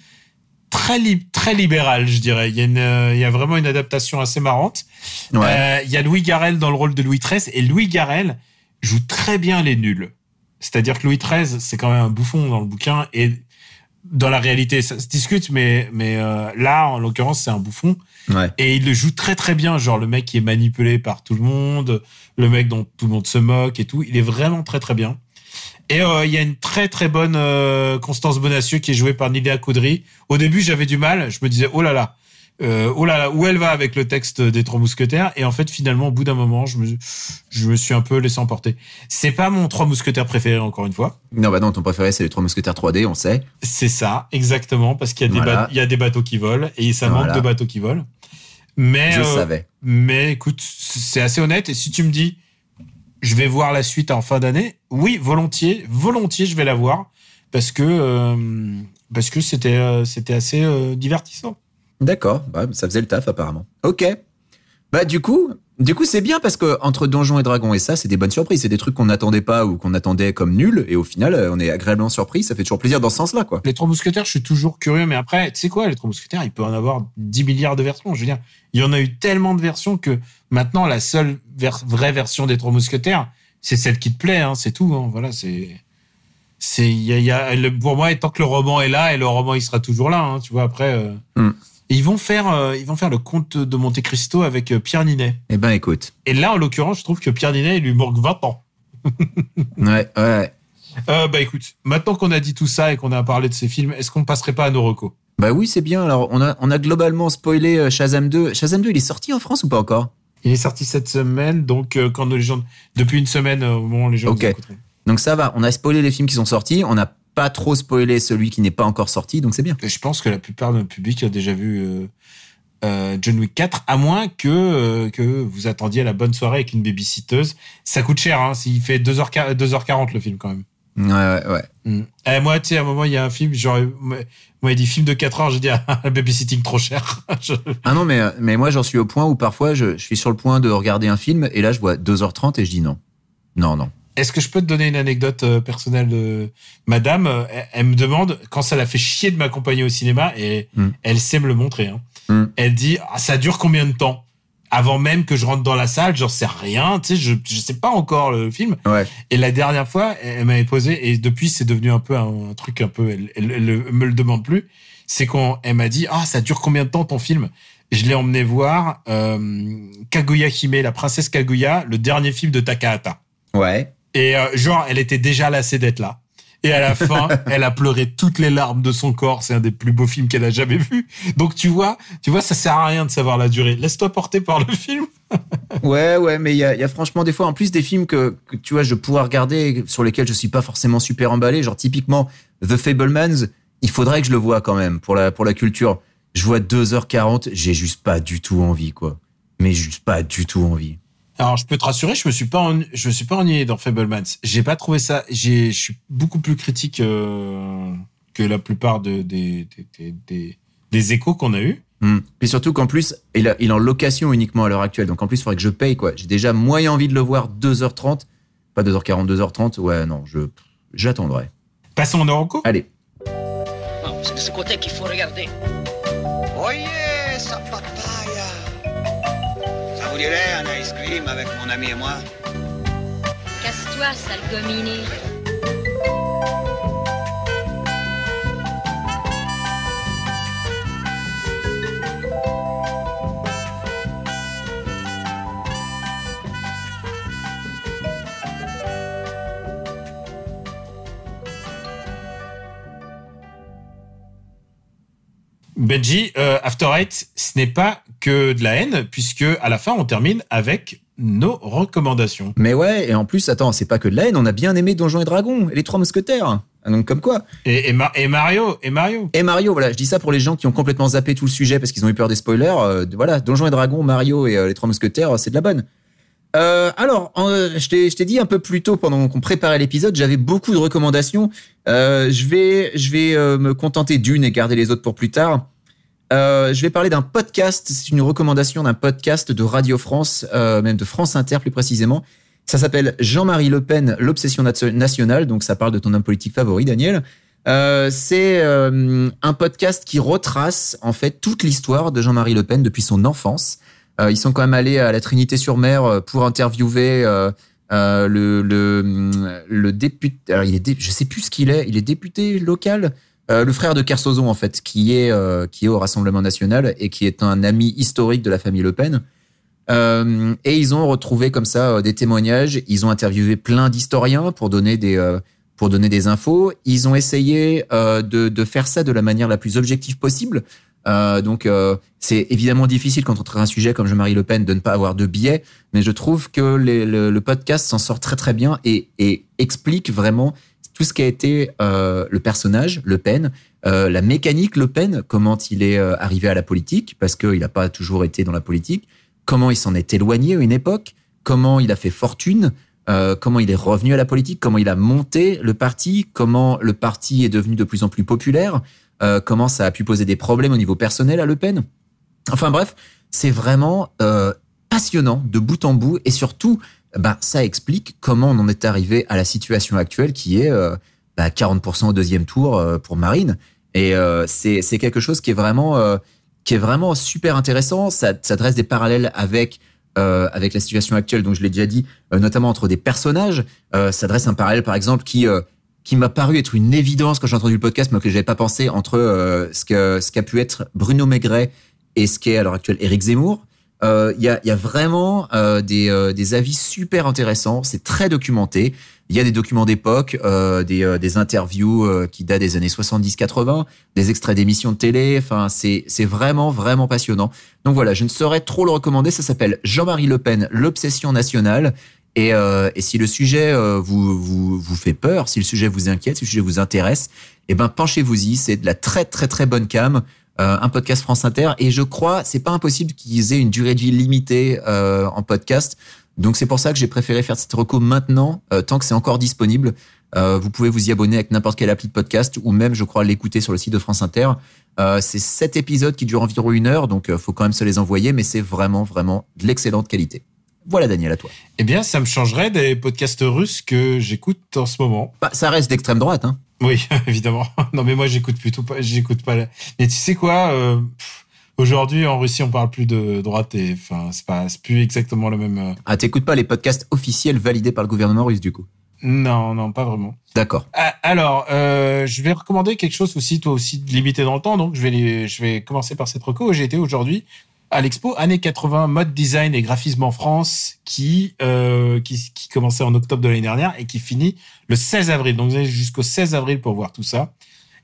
S4: très très libéral, je dirais. Il y a une, euh, il y a vraiment une adaptation assez marrante.
S5: Ouais.
S4: Euh, il y a Louis Garrel dans le rôle de Louis XIII et Louis Garrel joue très bien les nuls. C'est-à-dire que Louis XIII, c'est quand même un bouffon dans le bouquin et dans la réalité, ça se discute, mais, mais euh, là, en l'occurrence, c'est un bouffon.
S5: ouais.
S4: Et il le joue très très bien, genre le mec qui est manipulé par tout le monde, le mec dont tout le monde se moque et tout. Il est vraiment très très bien. Et euh, il y a une très très bonne euh, Constance Bonacieux qui est jouée par Niléa Coudry. Au début, j'avais du mal. Je me disais oh là là, euh, oh là là, où elle va avec le texte des Trois Mousquetaires Et en fait, finalement, au bout d'un moment, je me je me suis un peu laissé emporter. C'est pas mon Trois Mousquetaires préféré, encore une fois.
S5: Non, bah non, ton préféré, c'est les Trois Mousquetaires 3D, on sait.
S4: C'est ça, exactement, parce qu'il y a des
S5: Voilà.
S4: ba- il y a des bateaux qui volent et ça
S5: Voilà.
S4: manque de bateaux qui volent. Mais
S5: Je
S4: euh,
S5: savais.
S4: Mais écoute, c'est assez honnête. Et si tu me dis, je vais voir la suite en fin d'année, oui, volontiers, volontiers, je vais la voir parce que euh, parce que c'était euh, c'était assez euh, divertissant.
S5: D'accord, bah, ça faisait le taf apparemment. Ok. Bah du coup, du coup c'est bien parce que entre Donjons et Dragons et ça, c'est des bonnes surprises, c'est des trucs qu'on n'attendait pas ou qu'on attendait comme nuls et au final, euh, on est agréablement surpris, ça fait toujours plaisir dans ce sens-là quoi.
S4: Les trois mousquetaires, je suis toujours curieux, mais après, tu sais quoi, les trois mousquetaires, il peut en avoir 10 milliards de versions. Je veux dire, il y en a eu tellement de versions que maintenant, la seule ver- vraie version des trois mousquetaires, c'est celle qui te plaît, hein, c'est tout. Hein, voilà, c'est. C'est, il y a, il y a- le- pour moi, tant que le roman est là, et le roman, il sera toujours là, hein, tu vois, après. euh,
S5: Hmm.
S4: Et ils vont faire, euh, ils vont faire le conte de Monte Cristo avec euh, Pierre Ninet.
S5: Eh ben écoute.
S4: Et là, en l'occurrence, je trouve que Pierre Ninet, il lui manque 20 ans. *laughs*
S5: Ouais, ouais.
S4: Euh, bah écoute, maintenant qu'on a dit tout ça et qu'on a parlé de ces films, est-ce qu'on passerait pas à nos recos?
S5: Bah oui, c'est bien. Alors, on a, on a globalement spoilé Shazam 2. Shazam 2, il est sorti en France ou pas encore?
S4: Il est sorti cette semaine, donc euh, quand les gens depuis une semaine au moment où les gens
S5: Ok. Donc ça va, on a spoilé les films qui sont sortis, on n'a pas trop spoilé celui qui n'est pas encore sorti, donc c'est bien.
S4: Je pense que la plupart de notre public a déjà vu euh, euh, John Wick 4, à moins que euh, que vous attendiez la bonne soirée avec une babysitteuse. Ça coûte cher, hein, s'il fait 2h, 2h40 le film quand même.
S5: Ouais, ouais, ouais.
S4: Mm. Eh, moi, tu sais, à un moment, il y a un film, genre, moi, il dit film de 4 heures, j'ai dit, *laughs* ah, babysitting trop cher. *laughs* Je-
S5: Ah non, mais, mais moi j'en suis au point où parfois je, je suis sur le point de regarder un film et là je vois 2h30 et je dis non. Non, non.
S4: Est-ce que je peux te donner une anecdote euh, personnelle de madame euh, elle, elle me demande quand ça l'a fait chier de m'accompagner au cinéma et
S5: Mm.
S4: elle sait me le montrer. Hein.
S5: Mm.
S4: Elle dit ah, ça dure combien de temps? Avant même que je rentre dans la salle, j'en sais rien, tu sais, je je sais pas encore le film.
S5: Ouais.
S4: Et la dernière fois, elle m'avait posé et depuis c'est devenu un peu un, un truc un peu, elle, elle, elle me le demande plus. C'est quand elle m'a dit ah ça dure combien de temps ton film? Je l'ai emmené voir euh, Kaguya Hime, la princesse Kaguya, le dernier film de Takahata.
S5: Ouais.
S4: Et euh, genre, elle était déjà lassée d'être là. Et à la *laughs* fin, elle a pleuré toutes les larmes de son corps. C'est un des plus beaux films qu'elle a jamais vu. Donc tu vois, tu vois, ça sert à rien de savoir la durée. Laisse-toi porter par le film. *laughs*
S5: Ouais, ouais, mais il y a, il y a franchement des fois, en plus des films que, que tu vois, je pourrais regarder, sur lesquels je suis pas forcément super emballé, genre typiquement The Fablemans, il faudrait que je le vois quand même pour la, pour la culture. Je vois 2h40, j'ai juste pas du tout envie, quoi. mais juste pas du tout envie.
S4: Alors, je peux te rassurer, je me suis pas, ennu- je me suis pas ennuyé dans Fablemans. J'ai pas trouvé ça. J'ai, je suis beaucoup plus critique euh, que la plupart de, des, des, des, des, des échos qu'on a eu.
S5: Hmm. Puis surtout qu'en plus, il, a- il est en location uniquement à l'heure actuelle. Donc en plus, il faudrait que je paye, quoi. J'ai déjà moyen envie de le voir 2h30. Pas 2h40, 2h30. Ouais, non, je, j'attendrai.
S4: Passons au Noroko.
S5: Allez.
S6: Non, c'est de ce côté qu'il faut regarder.
S7: Sa papaya Ça vous dirait un ice cream avec mon ami et moi
S8: Casse-toi, sale gominé.
S4: Benji, euh, After Eight, ce n'est pas que de la haine, puisque à la fin, on termine avec nos recommandations.
S5: Mais ouais, et en plus, attends, c'est pas que de la haine. On a bien aimé Donjons et Dragons et les Trois Mousquetaires. Ah, Donc comme quoi.
S4: Et, et, Ma- et Mario, et Mario.
S5: Et Mario, voilà, je dis ça pour les gens qui ont complètement zappé tout le sujet parce qu'ils ont eu peur des spoilers. Euh, voilà, Donjons et Dragons, Mario et euh, les Trois Mousquetaires, euh, c'est de la bonne. Euh, alors, je t'ai je t'ai dit un peu plus tôt pendant qu'on préparait l'épisode, j'avais beaucoup de recommandations. Je vais, je vais me contenter d'une et garder les autres pour plus tard. Euh, je vais parler d'un podcast. C'est une recommandation d'un podcast de Radio France, euh, même de France Inter plus précisément. Ça s'appelle Jean-Marie Le Pen, l'obsession nation- nationale. Donc, ça parle de ton homme politique favori, Daniel. Euh, c'est un podcast qui retrace en fait toute l'histoire de Jean-Marie Le Pen depuis son enfance. Ils sont quand même allés à la Trinité-sur-Mer pour interviewer le, député. Alors, il est, sais plus ce qu'il est. Il est député local? Euh, le frère de Kersozon, en fait, qui est, euh, qui est au Rassemblement national et qui est un ami historique de la famille Le Pen. Euh, et ils ont retrouvé comme ça euh, des témoignages. Ils ont interviewé plein d'historiens pour donner des euh, pour donner des infos. Ils ont essayé de, de faire ça de la manière la plus objective possible. Euh, donc euh, c'est évidemment difficile quand on traite un sujet comme Jean-Marie Le Pen de ne pas avoir de biais, mais je trouve que le, podcast s'en sort très très bien et, explique vraiment tout ce qui a été euh, le personnage Le Pen, euh, la mécanique Le Pen, comment il est euh, arrivé à la politique, parce qu'il n'a pas toujours été dans la politique, comment il s'en est éloigné à une époque, comment il a fait fortune, comment il est revenu à la politique, comment il a monté le parti, comment le parti est devenu de plus en plus populaire, euh, comment ça a pu poser des problèmes au niveau personnel à Le Pen. Enfin bref, c'est vraiment euh, passionnant de bout en bout et surtout, ben, ça explique comment on en est arrivé à la situation actuelle qui est euh, bah, 40% au deuxième tour pour Marine. Et c'est quelque chose qui est vraiment qui est vraiment super intéressant. Ça, ça dresse des parallèles avec avec la situation actuelle, dont je l'ai déjà dit, notamment entre des personnages. Euh, ça dresse un parallèle, par exemple, qui qui m'a paru être une évidence quand j'ai entendu le podcast, mais que j'avais pas pensé entre euh, ce que ce qu'a pu être Bruno Maigret et ce qu'est à l'heure actuelle Éric Zemmour. Euh, Il y, a, y a vraiment euh, des, euh, des avis super intéressants. C'est très documenté. Il y a des documents d'époque, euh, des, euh, des interviews euh, qui datent des années 70-80, des extraits d'émissions de télé. Enfin, c'est vraiment vraiment passionnant. Donc voilà, je ne saurais trop le recommander. Ça s'appelle Jean-Marie Le Pen, l'obsession nationale. Et, euh, et si le sujet euh, vous, vous vous fait peur, si le sujet vous inquiète, si le sujet vous intéresse, eh ben penchez-vous-y. C'est de la très très très bonne cam. Euh, un podcast France Inter et je crois c'est pas impossible qu'ils aient une durée de vie limitée euh, en podcast donc c'est pour ça que j'ai préféré faire cette reco maintenant euh, tant que c'est encore disponible Euh, vous pouvez vous y abonner avec n'importe quelle appli de podcast ou même je crois l'écouter sur le site de France Inter c'est sept épisodes qui durent environ une heure donc faut quand même se les envoyer mais c'est vraiment vraiment de l'excellente qualité voilà Daniel à toi
S4: Eh bien, ça me changerait des podcasts russes que j'écoute en ce moment.
S5: bah, ça reste d'extrême droite hein
S4: Oui, *laughs* évidemment. Non, mais moi, j'écoute plutôt pas. J'écoute pas. la- Mais tu sais quoi euh, Aujourd'hui, en Russie, on parle plus de droite et enfin, c'est pas, c'est plus exactement le même. euh,
S5: ah t'écoutes pas les podcasts officiels validés par le gouvernement russe du coup?
S4: Non, non, pas vraiment.
S5: d'accord
S4: Ah, Alors, euh, je vais recommander quelque chose aussi, toi aussi, limité dans le temps. Donc, je vais, je vais commencer par cette reco. J'ai été aujourd'hui à l'expo années 80 mode design et graphisme en France qui, euh, qui, qui commençait en octobre de l'année dernière et qui finit le 16 avril. Donc, vous avez jusqu'au 16 avril pour voir tout ça.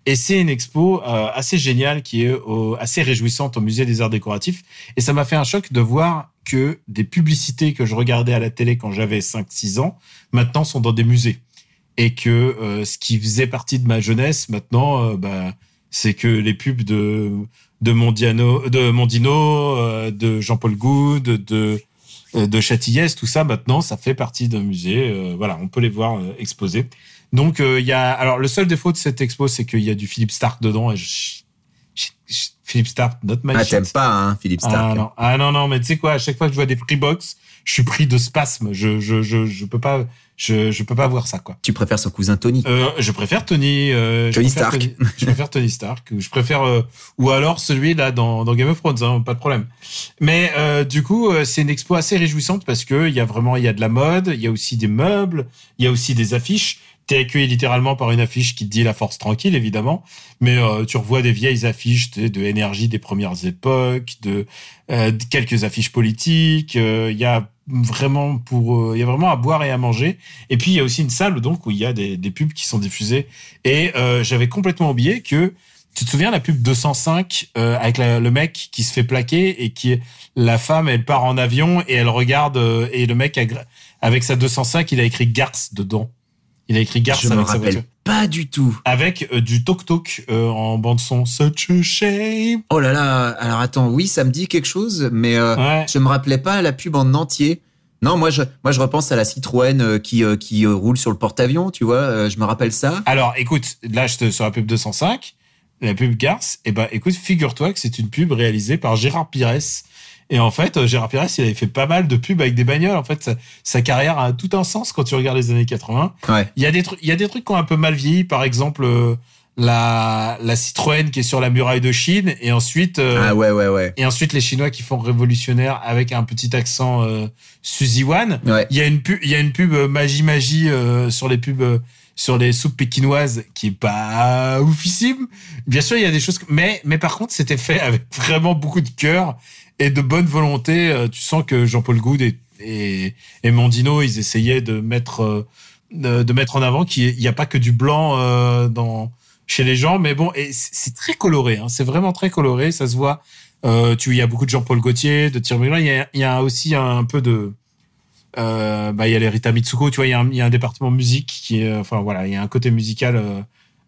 S4: Et c'est une expo euh, assez géniale qui est au- assez réjouissante au musée des arts décoratifs. Et ça m'a fait un choc de voir que des publicités que je regardais à la télé quand j'avais 5-6 ans, maintenant sont dans des musées et que euh, ce qui faisait partie de ma jeunesse maintenant euh, bah, c'est que les pubs de de Mondiano, de Mondino, euh, de Jean-Paul Goude, de euh, de Châtillès, tout ça maintenant, ça fait partie d'un musée. euh, voilà, on peut les voir exposés. Donc il y a, alors le seul défaut de cette expo, c'est qu'il y a du Philippe Stark dedans. Et je- je- je- Philippe Stark, not my
S5: Ah, t'aimes pas, hein, Philippe Stark.
S4: Ah non, ah non, non, mais tu sais quoi, à chaque fois que je vois des Freebox, je suis pris de spasme. Je, je, je, je peux pas, je, je peux pas voir ça, quoi.
S5: Tu préfères son cousin Tony?
S4: Euh, je préfère Tony, euh, je
S5: Tony
S4: préfère
S5: Stark.
S4: Tony- je préfère Tony Stark. ou Je préfère, euh, ou alors celui là dans, dans Game of Thrones, hein, pas de problème. Mais euh, du coup, euh, c'est une expo assez réjouissante parce que il y a vraiment, il y a de la mode, il y a aussi des meubles, il y a aussi des affiches. T'es accueilli littéralement par une affiche qui te dit la force tranquille, évidemment. Mais euh, tu revois des vieilles affiches sais, de énergie des premières époques, de, euh, de quelques affiches politiques. euh, Il y a vraiment pour, euh, il y a vraiment à boire et à manger. Et puis il y a aussi une salle donc où il y a des, des pubs qui sont diffusées. Et euh, j'avais complètement oublié que tu te souviens la pub 205 euh, avec la- le mec qui se fait plaquer et qui la femme elle part en avion et elle regarde euh, et le mec a avec sa 205 il a écrit Garce dedans. Il a écrit Garce avec sa voiture.
S5: Pas du tout.
S4: Avec euh, du toc toc euh, en bande son. Such a shame.
S5: Oh là là, alors attends, oui, ça me dit quelque chose, mais euh,
S4: Ouais.
S5: je me rappelais pas la pub en entier. Non, moi je, moi je repense à la Citroën euh, qui, qui roule sur le porte-avions, tu vois, je me rappelle ça.
S4: Alors, écoute, là, je te sur la pub 205, la pub Garce. Eh ben, écoute, figure-toi que c'est une pub réalisée par Gérard Pires. Et en fait, euh, Gérard Pires, il avait fait pas mal de pubs avec des bagnoles. En fait, sa, sa carrière a tout un sens quand tu regardes les années 80.
S5: Ouais.
S4: Il y a des trucs, il y a des trucs qui ont un peu mal vieilli. Par exemple, euh, la, la Citroën qui est sur la muraille de Chine. Et ensuite, euh,
S5: Ah ouais, ouais, ouais.
S4: et ensuite les Chinois qui font révolutionnaire avec un petit accent euh, Suzy Wan.
S5: Ouais.
S4: Il y a une pub, il y a une pub magie magie euh, sur les pubs euh, sur les soupes pékinoises qui est pas oufissime. Bien sûr, il y a des choses, mais mais par contre, c'était fait avec *laughs* vraiment beaucoup de cœur et de bonne volonté. Euh, Tu sens que Jean-Paul Goud et, et ils essayaient de mettre euh, de, mettre en avant qu'il n'y a pas que du blanc euh, chez les gens, mais bon, c'est très coloré. Hein, c'est vraiment très coloré, ça se voit. Tu, il y a beaucoup de Jean-Paul Gaultier, de Thierry. Il y a, aussi un peu de, bah, il y a les Rita Mitsuko. Tu vois, il y a un, département musique qui est, enfin voilà, il y a un côté musical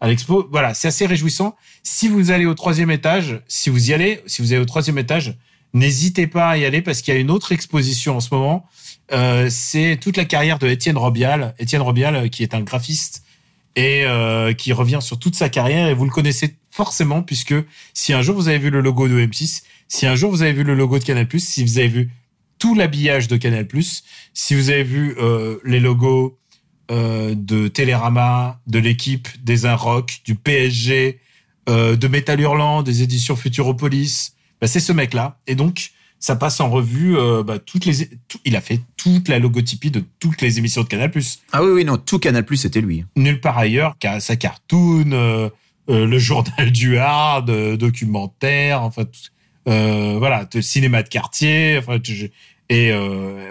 S4: à l'expo. Voilà, c'est assez réjouissant. Si vous allez au troisième étage, si vous y allez, si vous allez au troisième étage, n'hésitez pas à y aller parce qu'il y a une autre exposition en ce moment. Euh, c'est toute la carrière de Étienne Robial. Étienne Robial, euh, qui est un graphiste et euh, qui revient sur toute sa carrière et vous le connaissez forcément puisque si un jour vous avez vu le logo de M6, si un jour vous avez vu le logo de Canal+, si vous avez vu tout l'habillage de Canal+, si vous avez vu euh, les logos euh, de Télérama, de l'équipe, des Inrock, du PSG, euh, de Métal Hurlant, des éditions Futuropolis, bah, c'est ce mec-là. Et donc, ça passe en revue euh, bah, toutes les. tout- il a fait toute la logotypie de toutes les émissions de Canal+.
S5: Ah oui, oui, non, tout Canal Plus c'était lui.
S4: Nulle part ailleurs qu'à sa cartoon, euh, euh, le journal du hard, documentaire, enfin, voilà, le cinéma de quartier, enfin, et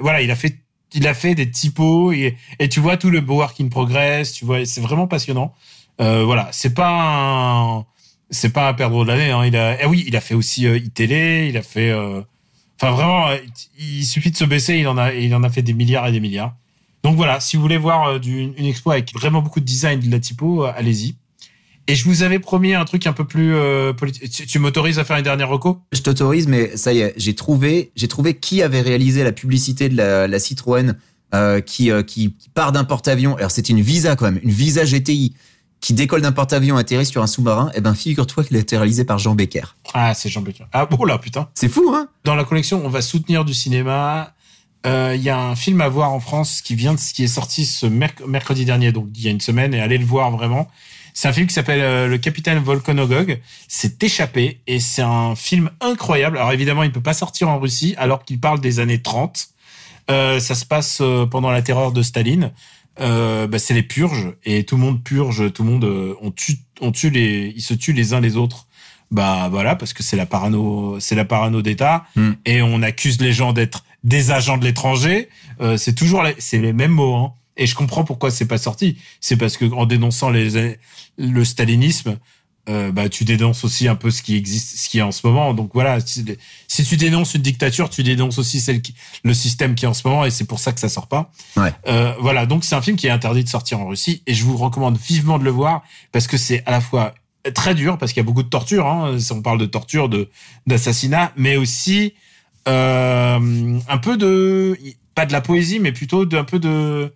S4: voilà, il a fait, il a fait des typos et, et tu vois tout le work in progress, tu vois, c'est vraiment passionnant. Voilà, c'est pas un, c'est pas un perdreau de l'année. Hein. Ah oui, il a fait aussi euh, iTélé, il a fait, euh, enfin vraiment, euh, il suffit de se baisser, il en a, il en a fait des milliards et des milliards. Donc voilà, si vous voulez voir euh, une expo avec vraiment beaucoup de design de la typo, allez-y. Et je vous avais promis un truc un peu plus politique. Tu, m'autorises à faire une dernière reco?
S5: Je t'autorise, mais ça y est, j'ai trouvé, j'ai trouvé qui avait réalisé la publicité de la, Citroën qui, qui, qui part d'un porte-avions. Alors c'était une Visa quand même, une Visa GTI qui décolle d'un porte-avions atterrit sur un sous-marin. Eh ben figure-toi qu'il a été réalisé par Jean Becker.
S4: Ah, c'est Jean Becker. Ah, bon là, putain.
S5: C'est fou, hein?
S4: Dans la collection, on va soutenir du cinéma. Euh, Il y a un film à voir en France qui vient de, qui est sorti ce merc- mercredi dernier, donc il y a une semaine, et allez le voir vraiment. C'est un film qui s'appelle euh, Le Capitaine Volkanogog. C'est échappé et c'est un film incroyable. Alors évidemment, il peut pas sortir en Russie alors qu'il parle des années 30. Euh, ça se passe pendant la terreur de Staline. Euh, bah, c'est les purges et tout le monde purge, tout le monde euh, on tue, on tue les, ils se tuent les uns les autres. Bah voilà parce que c'est la parano, c'est la parano d'État
S5: Hmm.
S4: et on accuse les gens d'être des agents de l'étranger. Euh, c'est toujours les, c'est les mêmes mots. Hein. Et je comprends pourquoi c'est pas sorti. C'est parce que en dénonçant les, le stalinisme, euh, bah tu dénonces aussi un peu ce qui existe, ce qui est en ce moment. Donc voilà, si, si tu dénonces une dictature, tu dénonces aussi celle qui, le système qui est en ce moment, et c'est pour ça que ça sort pas.
S5: Ouais.
S4: Euh, voilà, donc c'est un film qui est interdit de sortir en Russie, et je vous recommande vivement de le voir parce que c'est à la fois très dur parce qu'il y a beaucoup de torture. Hein, si on parle de torture, de d'assassinat, mais aussi euh, un peu de pas de la poésie, mais plutôt d'un peu de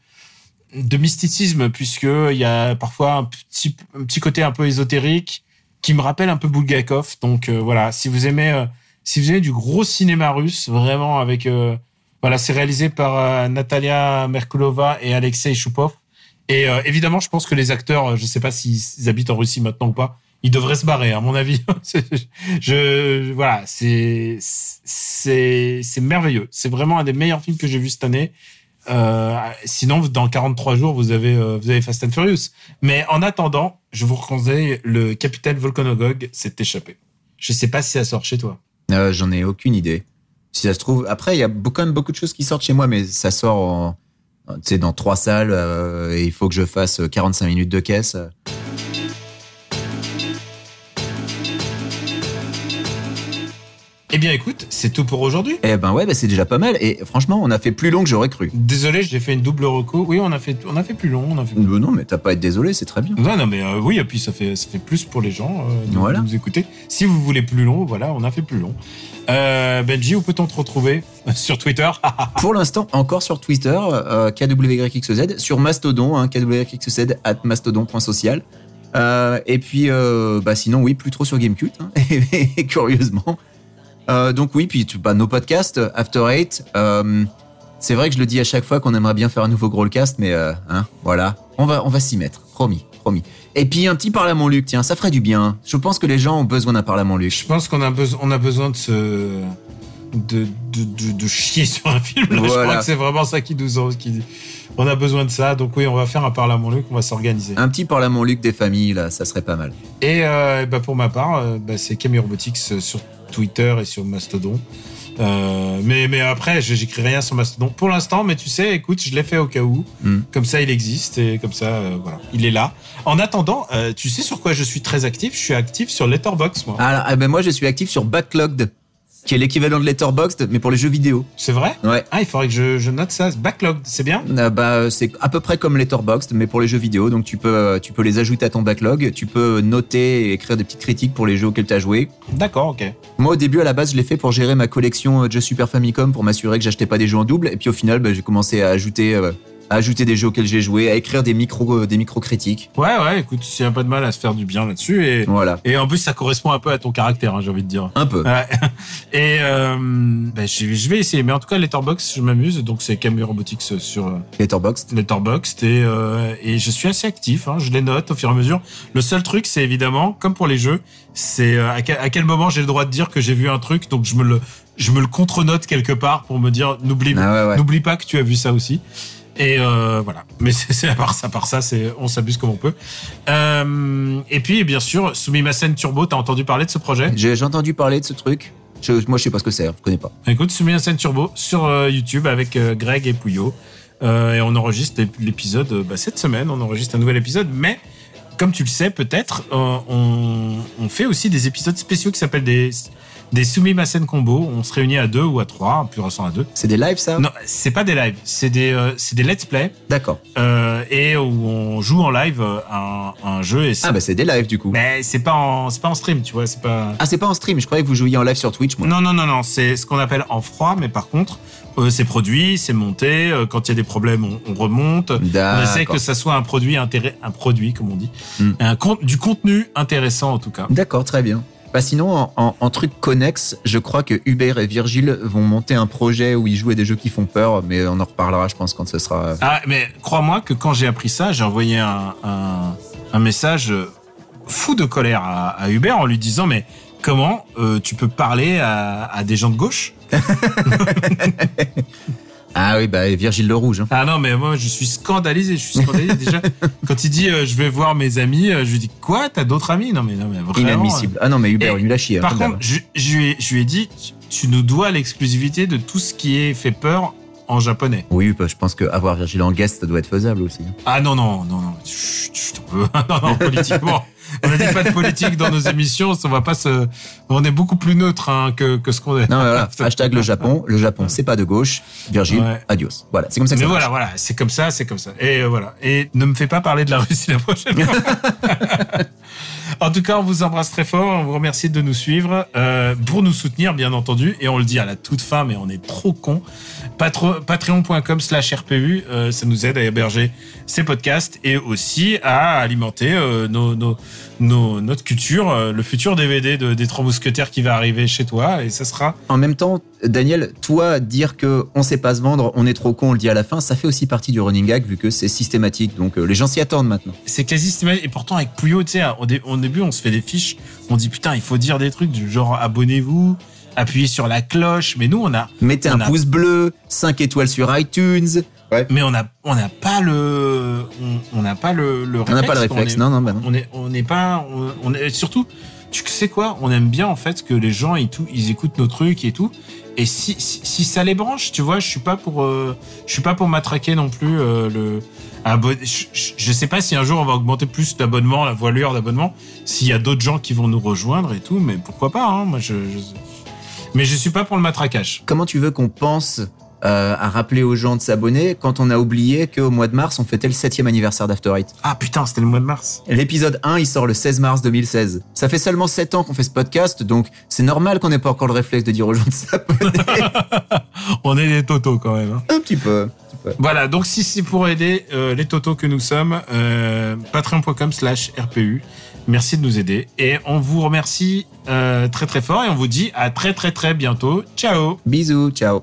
S4: de mysticisme puisque il y a parfois un petit un petit côté un peu ésotérique qui me rappelle un peu Bulgakov. Donc euh, voilà, si vous aimez euh, si vous aimez du gros cinéma russe, vraiment avec euh, voilà, c'est réalisé par Natalia Merkulova et Alexei Choupov. Et évidemment, je pense que les acteurs, je sais pas s'ils habitent en Russie maintenant ou pas, ils devraient se barrer, à mon avis. *laughs* Voilà, c'est c'est c'est merveilleux. C'est vraiment un des meilleurs films que j'ai vu cette année. Euh, sinon, dans 43 jours, vous avez euh, vous avez Fast and Furious. Mais en attendant, je vous conseille le Capitaine Volkanogog s'est échappé. Je sais pas si ça sort chez toi.
S5: Euh, J'en ai aucune idée. Si ça se trouve, après, il y a quand même beaucoup de choses qui sortent chez moi, mais ça sort en, dans trois salles, euh, et il faut que je fasse 45 minutes de caisse.
S4: Eh bien, écoute, c'est tout pour aujourd'hui.
S5: Eh ben ouais, bah, c'est déjà pas mal. Et franchement, on a fait plus long que j'aurais cru.
S4: Désolé, j'ai fait une double reco. Oui, on a fait, on a fait plus long. On a fait...
S5: Euh, non, mais t'as pas à être désolé, c'est très bien.
S4: Non, non, mais euh, oui, et puis ça fait, ça fait plus pour les gens euh, de,
S5: Voilà.
S4: de nous écouter. Si vous voulez plus long, voilà, on a fait plus long. Euh, Benji, où peut-on te retrouver *laughs* Sur Twitter? *laughs*
S5: Pour l'instant, encore sur Twitter, KWYXZ, sur Mastodon, hein, KWYXZ at mastodon.social. Et puis, bah, sinon, oui, plus trop sur Gamecult, hein, *laughs* et, curieusement. Euh, donc oui, puis bah, nos podcasts, After Eight, euh, c'est vrai que je le dis à chaque fois qu'on aimerait bien faire un nouveau Growlcast, mais euh, hein, voilà, on va, on va s'y mettre, promis, promis. Et puis un petit parle à mon Luc, tiens, ça ferait du bien. Je pense que les gens ont besoin d'un parle à mon Luc.
S4: Je pense qu'on a, besoin, on a besoin de se. De, de, de, de chier sur un film. là. Je crois que c'est vraiment ça qui nous en- qui On a besoin de ça. Donc, oui, on va faire un parle à mon Luc, on va s'organiser.
S5: Un petit parle à mon Luc des familles, là, ça serait pas mal.
S4: Et euh, bah, pour ma part, euh, bah, c'est Camille Robotics euh, sur Twitter et sur Mastodon. Euh, mais, mais après, j'écris rien sur Mastodon pour l'instant. Mais tu sais, écoute, je l'ai fait au cas où.
S5: Mm.
S4: Comme ça, il existe et comme ça, euh, voilà, il est là. En attendant, euh, tu sais sur quoi je suis très actif? Je suis actif sur Letterboxd, moi.
S5: Alors, eh ben moi, je suis actif sur Backlogged, qui est l'équivalent de Letterboxd, mais pour les jeux vidéo.
S4: C'est vrai
S5: Ouais.
S4: Ah, il faudrait que je, je note ça. Backlog, c'est bien
S5: Euh, bah, c'est à peu près comme Letterboxd, mais pour les jeux vidéo. Donc, tu peux, euh, tu peux les ajouter à ton backlog. Tu peux noter et écrire des petites critiques pour les jeux auxquels tu as joué.
S4: D'accord, ok.
S5: Moi, au début, à la base, je l'ai fait pour gérer ma collection euh, de jeux Super Famicom pour m'assurer que j'achetais pas des jeux en double. Et puis, au final, bah, j'ai commencé à ajouter, euh, à ajouter des jeux auxquels j'ai joué, à écrire des micro, euh, des micro critiques.
S4: Ouais, ouais, écoute, il n'y a pas de mal à se faire du bien là-dessus. Et,
S5: Voilà.
S4: et en plus, ça correspond un peu à ton caractère, hein, j'ai envie de dire.
S5: Un peu.
S4: Ouais. *laughs* Et euh, ben, je, vais essayer. Mais en tout cas, Letterboxd, je m'amuse. Donc, c'est Camille Robotics sur euh,
S5: Letterboxd.
S4: Letterboxd. Et, euh, et je suis assez actif. Hein, je les note au fur et à mesure. Le seul truc, c'est évidemment, comme pour les jeux, c'est euh, à, quel, moment j'ai le droit de dire que j'ai vu un truc. Donc, je me le, je me le contre-note quelque part pour me dire, n'oublie
S5: Ah ouais, ouais.
S4: n'oublie pas que tu as vu ça aussi. Et euh, voilà. Mais c'est à part ça, à part ça, c'est on s'abuse comme on peut. Euh, et puis bien sûr, Sumimasen Turbo, t'as entendu parler de ce projet?
S5: J'ai entendu parler de ce truc. Je, moi, je sais pas ce que c'est. Je connais pas.
S4: Écoute, Sumimasen Turbo sur euh, YouTube avec Greg et Pouillot. Et on enregistre l'ép- l'épisode bah, cette semaine. On enregistre un nouvel épisode, mais comme tu le sais peut-être, on, on fait aussi des épisodes spéciaux qui s'appellent des des Sumimasen Combo. On se réunit à deux ou à trois, plus récent à deux.
S5: C'est des lives, ça?
S4: Non, c'est pas des lives, c'est des euh, c'est des let's play.
S5: D'accord.
S4: euh, et où on joue en live euh, un, un jeu et
S5: Ah, bah, c'est des lives, du coup.
S4: mais c'est pas en c'est pas en stream tu vois c'est pas
S5: Ah, c'est pas en stream. Je croyais que vous jouiez en live sur Twitch, moi.
S4: non non non non c'est ce qu'on appelle en froid mais par contre euh, c'est produit c'est monté quand il y a des problèmes on, on remonte on essaie que ça soit un produit intérêt un produit comme on dit
S5: Hmm.
S4: un du contenu intéressant en tout cas
S5: D'accord, très bien. Bah sinon, en, en- en truc connexe, je crois que Hubert et Virgile vont monter un projet où ils jouent à des jeux qui font peur, mais on en reparlera, je pense, quand ce sera.
S4: ah mais crois-moi que quand j'ai appris ça j'ai envoyé un, un, un message fou de colère à, à Hubert en lui disant mais comment euh, tu peux parler à, à des gens de gauche? *laughs*
S5: Ah oui, bah Virgile le Rouge. hein.
S4: Ah non, mais moi, je suis scandalisé. Je suis scandalisé *laughs* déjà. Quand il dit euh, je vais voir mes amis, euh, je lui dis quoi? T'as d'autres amis? Non, mais non, mais vraiment.
S5: Inadmissible. Ah non, mais Hubert,
S4: Et
S5: il l'a chié. hein,
S4: Par contre, je, je lui ai, je lui ai dit tu- nous dois l'exclusivité de tout ce qui est fait peur en japonais.
S5: Oui, bah, je pense qu'avoir Virgile en guest, ça doit être faisable aussi. hein.
S4: Ah non, non, non, non. Peu. *laughs* non, non, politiquement. On n'a dit pas de politique dans nos émissions. On va pas se. On est beaucoup plus neutre hein, que, que ce qu'on est.
S5: Non, voilà. *laughs* Hashtag le Japon. Le Japon, c'est pas de gauche. Virgile,
S4: Ouais.
S5: adios. Voilà, c'est comme ça que
S4: Mais
S5: ça
S4: voilà,
S5: marche.
S4: voilà, c'est comme ça, c'est comme ça. Et euh, voilà. Et ne me fais pas parler de la Russie la prochaine fois. *laughs* En tout cas, on vous embrasse très fort. On vous remercie de nous suivre, euh, pour nous soutenir, bien entendu. Et on le dit à la toute fin, mais on est trop con. Patreon.com slash RPU, euh, ça nous aide à héberger ces podcasts et aussi à alimenter euh, nos, nos, nos- notre culture, euh, le futur DVD de, des Trois Mousquetaires qui va arriver chez toi. Et ça sera
S5: En même temps, Daniel, toi, dire que on sait pas se vendre, on est trop con, on le dit à la fin, ça fait aussi partie du running gag vu que c'est systématique. Donc les gens s'y attendent maintenant.
S4: c'est quasi systématique. Et pourtant, avec Puyo, tu sais, au, dé- au début, on se fait des fiches. On dit, putain, il faut dire des trucs du genre abonnez-vous, appuyez sur la cloche. Mais nous, on a,
S5: Mettez
S4: On
S5: un
S4: a-
S5: pouce bleu, 5 étoiles sur iTunes.
S4: mais on a, on n'a pas le, on on n'a pas le, le
S5: On n'a pas le
S4: réflexe,
S5: réflexe,
S4: est-
S5: non, non, bah non.
S4: On est, on n'est pas, on, on est surtout, tu sais quoi, on aime bien en fait que les gens et tout, ils écoutent nos trucs et tout. Et si, si, si ça les branche, tu vois, je suis pas pour, euh, je suis pas pour matraquer non plus euh, le. abonne- Je, je- je sais pas si un jour on va augmenter plus d'abonnements, la voilure d'abonnements, s'il y a d'autres gens qui vont nous rejoindre et tout, mais pourquoi pas, hein, moi je, je- mais je suis pas pour le matraquage.
S5: Comment tu veux qu'on pense euh, à rappeler aux gens de s'abonner quand on a oublié qu'au mois de mars, on fêtait le 7 anniversaire d'After Eight?
S4: Ah putain, c'était le mois de mars.
S5: L'épisode 1, il sort le 16 mars 2016. Ça fait seulement 7 ans qu'on fait ce podcast, donc c'est normal qu'on n'ait pas encore le réflexe de dire aux gens de s'abonner. *laughs*
S4: On est des totos quand même. hein.
S5: un petit peu. un petit peu.
S4: Voilà, donc si c'est pour aider euh, les totos que nous sommes, euh, patreon.com slash RPU. Merci de nous aider. Et on vous remercie euh, très très fort et on vous dit à très très très bientôt. Ciao
S5: Bisous, ciao.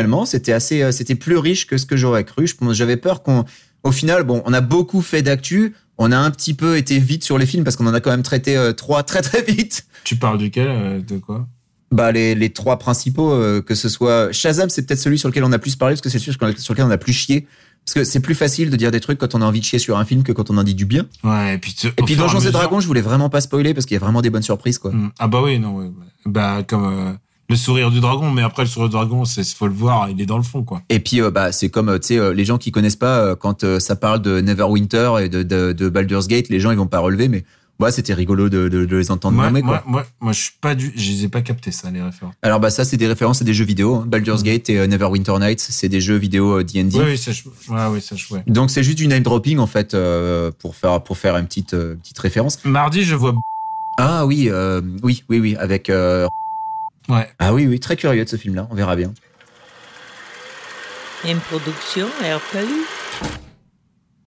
S5: Finalement, c'était assez, euh, c'était plus riche que ce que j'aurais cru. Je pense- J'avais peur qu'on, au final, bon, on a beaucoup fait d'actu. On a un petit peu été vite sur les films parce qu'on en a quand même traité euh, trois très très vite.
S4: Tu parles duquel euh, De quoi?
S5: Bah les, les trois principaux, euh, que ce soit Shazam, c'est peut-être celui sur lequel on a plus parlé parce que c'est celui sur lequel on a plus chié. Parce que c'est plus facile de dire des trucs quand on a envie de chier sur un film que quand on en dit du bien.
S4: Ouais, et puis, tu-
S5: Et puis Donjons et
S4: mesure-
S5: Dragons, je voulais vraiment pas spoiler parce qu'il y a vraiment des bonnes surprises quoi.
S4: Hmm. Ah bah oui, non. Bah comme le sourire du dragon, mais après le sourire du dragon, c'est faut le voir, il est dans le fond quoi.
S5: Et puis euh, bah c'est comme euh, tu sais euh, les gens qui connaissent pas quand ça parle de Neverwinter et de, de, de Baldur's Gate, les gens ils vont pas relever mais ouais, c'était rigolo de, de, de les entendre
S4: Moi,
S5: nommer quoi.
S4: moi, moi, moi, je suis pas du, je les ai pas capté ça les références.
S5: Alors bah ça c'est des références à des jeux vidéo, hein. Baldur's Gate et euh, Neverwinter Nights, c'est des jeux vidéo euh, D&D.
S4: Oui, oui, ça, je, ouais, oui, ça, je, ouais.
S5: Donc c'est juste du name dropping en fait euh, pour faire pour faire une petite petite référence.
S4: Mardi, je vois.
S5: Ah oui oui oui oui avec
S4: Ouais.
S5: ah oui oui très curieux de ce film là, on verra bien.
S9: Une production RPU.